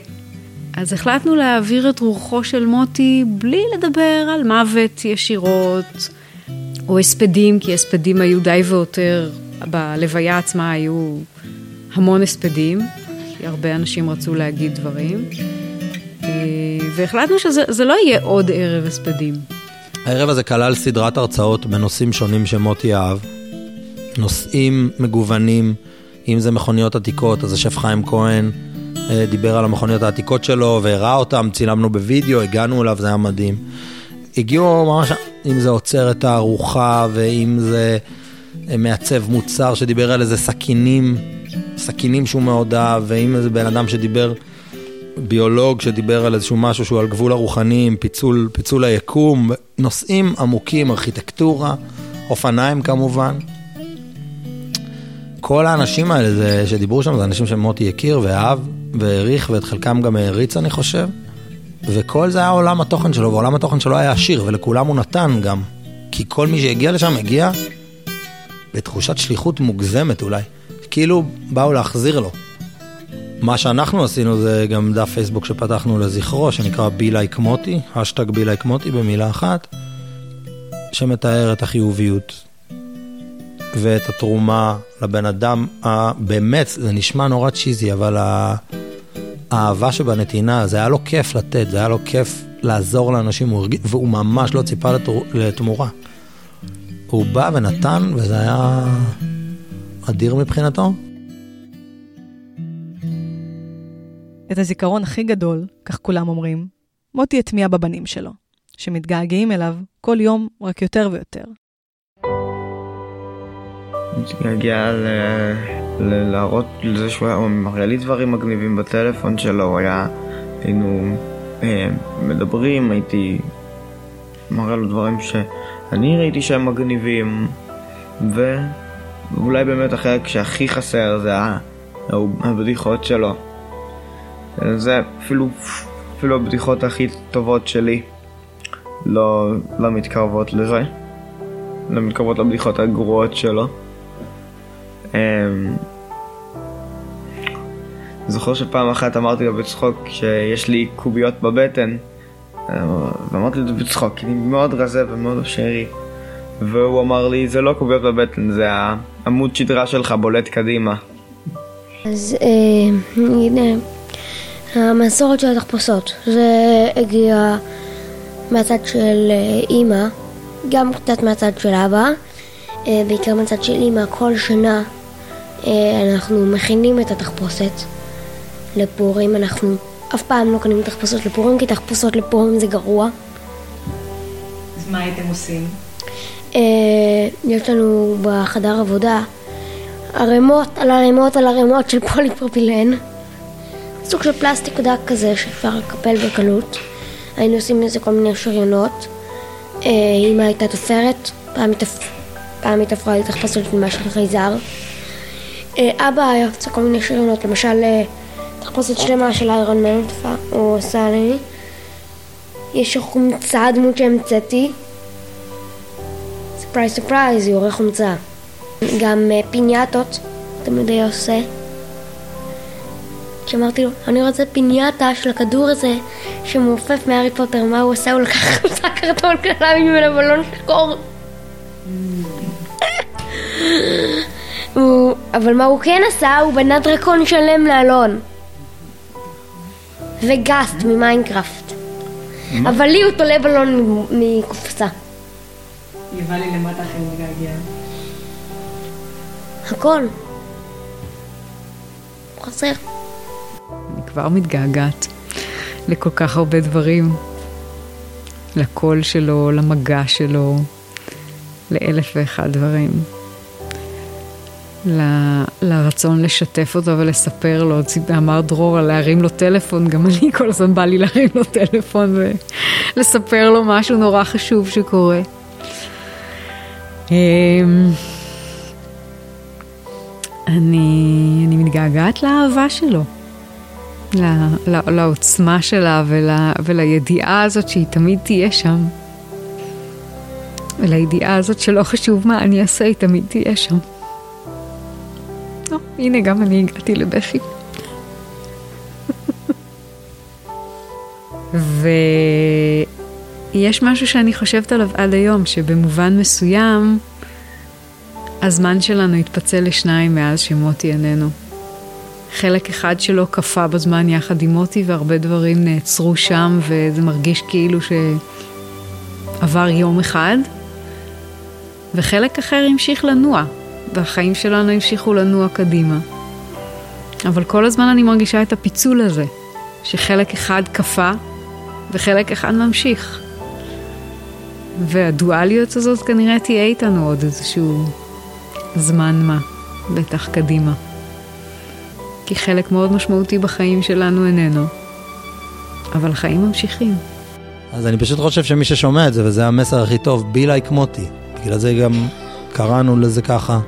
אז החלטנו להעביר את רוחו של מוטי בלי לדבר על מוות ישירות, או הספדים, כי הספדים היו די ויותר, בלוויה עצמה היו המון הספדים, כי הרבה אנשים רצו להגיד דברים. והחלטנו שזה לא יהיה עוד ערב הספדים. הערב הזה כלל סדרת הרצאות בנושאים שונים שמוטי אהב. נושאים מגוונים, אם זה מכוניות עתיקות, אז השף חיים כהן אה, דיבר על המכוניות העתיקות שלו והראה אותם, צילמנו בווידאו, הגענו אליו, זה היה מדהים. הגיעו ממש, אם זה עוצר את הארוחה, ואם זה אה, מעצב מוצר שדיבר על איזה סכינים, סכינים שהוא מאוד אהב, ואם איזה בן אדם שדיבר ביולוג שדיבר על איזשהו משהו שהוא על גבול הרוחני, פיצול, פיצול היקום, נושאים עמוקים, ארכיטקטורה, אופניים כמובן. כל האנשים האלה זה, שדיברו שם זה אנשים שמוטי הכיר ואהב והעריך ואת חלקם גם העריץ אני חושב. וכל זה היה עולם התוכן שלו, ועולם התוכן שלו היה עשיר, ולכולם הוא נתן גם. כי כל מי שהגיע לשם הגיע בתחושת שליחות מוגזמת אולי. כאילו באו להחזיר לו. מה שאנחנו עשינו זה גם דף פייסבוק שפתחנו לזכרו, שנקרא be like מוטי, hashtag be like מוטי במילה אחת, שמתאר את החיוביות ואת התרומה לבן אדם, באמת, זה נשמע נורא cheesy, אבל האהבה שבנתינה, זה היה לו כיף לתת, זה היה לו כיף לעזור לאנשים, והוא ממש לא ציפה לתמורה. הוא בא ונתן, וזה היה... אדיר מבחינתו. את הזיכרון הכי גדול, כך כולם אומרים, מוטי הטמיע בבנים שלו, שמתגעגעים אליו כל יום רק יותר ויותר. מתגעגע ל- ל- להראות לזה שהוא היה מראה לי דברים מגניבים בטלפון שלו, היה, היינו אה, מדברים, הייתי מראה לו דברים שאני ראיתי שהם מגניבים, ואולי באמת החלק שהכי חסר זה הבדיחות שלו. זה אפילו, אפילו הבדיחות הכי טובות שלי לא, לא מתקרבות לזה. לא מתקרבות לבדיחות הגרועות שלו. אמ, זוכר שפעם אחת אמרתי לו בצחוק שיש לי קוביות בבטן אה, ואמרתי לו בצחוק, כי אני מאוד רזה ומאוד שרי והוא אמר לי זה לא קוביות בבטן, זה העמוד שדרה שלך בולט קדימה אז אה, הנה, המסורת של התחפושות, זה הגיע מהצד של אה, אימא, גם קצת מהצד של אבא, אה, בעיקר מהצד של אימא, כל שנה אה, אנחנו מכינים את התחפושת לפורים, אנחנו אף פעם לא קונים תחפושות לפורים, כי תחפושות לפורים זה גרוע. אז מה הייתם עושים? יש לנו בחדר עבודה ערימות על ערימות על ערימות של פוליפרופילן. סוג של פלסטיק דק כזה שאפשר לקפל בקלות. היינו עושים לזה כל מיני שריונות. אה, אמא הייתה תופרת, פעם היא תפ- פעם היא תפרה לי תחפושות של מה של חייזר. אה, אבא היה עושה כל מיני שריונות, למשל אה, תחפושת שלמה של Iron Man, הוא עשה לי. יש חומצה, דמות שהמצאתי. surprise surprise, היא יורקת חומצה. גם אה, פיניאטות, תמיד היה עושה. כשאמרתי לו, אני רוצה פיניאטה של הכדור הזה שמעופף מהארי פוטר, מה הוא עשה? הוא לקח [LAUGHS] חולצה קרטון קטנה ממנו בלון שחור. [LAUGHS] הוא- אבל מה הוא כן עשה? הוא בנה דרקון שלם לאלון. וגאסט ממיינקראפט. אבל לי הוא תולה בלון מקופסה. יבא לי למטה אחרי מתגעגע. הכל. חסר. כבר מתגעגעת לכל כך הרבה דברים. לקול שלו, למגע שלו, לאלף ואחד דברים. ל- לרצון לשתף אותו ולספר לו, אמר דרור על להרים לו טלפון, גם אני כל הזמן בא לי להרים לו טלפון ולספר לו משהו נורא חשוב שקורה. אמ, אני, אני מתגעגעת לאהבה שלו, לעוצמה שלה ול, ולידיעה הזאת שהיא תמיד תהיה שם. ולידיעה הזאת שלא חשוב מה אני אעשה, היא תמיד תהיה שם. או, הנה גם אני הגעתי לבכי. [LAUGHS] ויש משהו שאני חושבת עליו עד היום, שבמובן מסוים הזמן שלנו התפצל לשניים מאז שמוטי איננו. חלק אחד שלו קפא בזמן יחד עם מוטי והרבה דברים נעצרו שם וזה מרגיש כאילו שעבר יום אחד וחלק אחר המשיך לנוע והחיים שלנו המשיכו לנוע קדימה. אבל כל הזמן אני מרגישה את הפיצול הזה, שחלק אחד קפא וחלק אחד ממשיך. והדואליות הזאת כנראה תהיה איתנו עוד איזשהו זמן מה, בטח קדימה. כי חלק מאוד משמעותי בחיים שלנו איננו, אבל החיים ממשיכים. אז אני פשוט חושב שמי ששומע את זה, וזה המסר הכי טוב, be like מוטי. בגלל זה גם קראנו לזה ככה.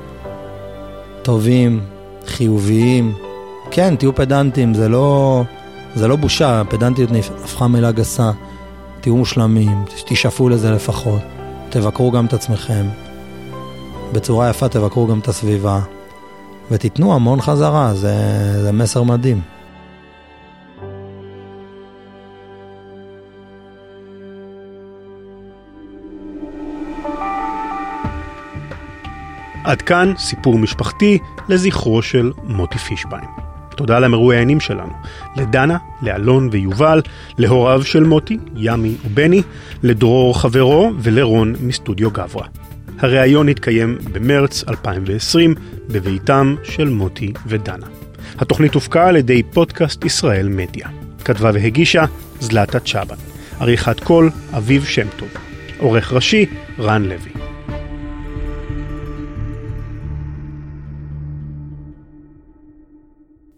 טובים, חיוביים. כן, תהיו פדנטים, זה לא, זה לא בושה, פדנטיות הפכה מילה גסה. תהיו מושלמים, תשאפו לזה לפחות. תבקרו גם את עצמכם. בצורה יפה תבקרו גם את הסביבה. ותיתנו המון חזרה, זה, זה מסר מדהים. עד כאן סיפור משפחתי לזכרו של מוטי פישביין. תודה למרואיינים שלנו, לדנה, לאלון ויובל, להוריו של מוטי, ימי ובני, לדרור חברו ולרון מסטודיו גברה. הריאיון התקיים במרץ 2020 בביתם של מוטי ודנה. התוכנית הופקה על ידי פודקאסט ישראל מדיה. כתבה והגישה זלטה צ'אבן. עריכת קול אביב שם טוב. עורך ראשי רן לוי.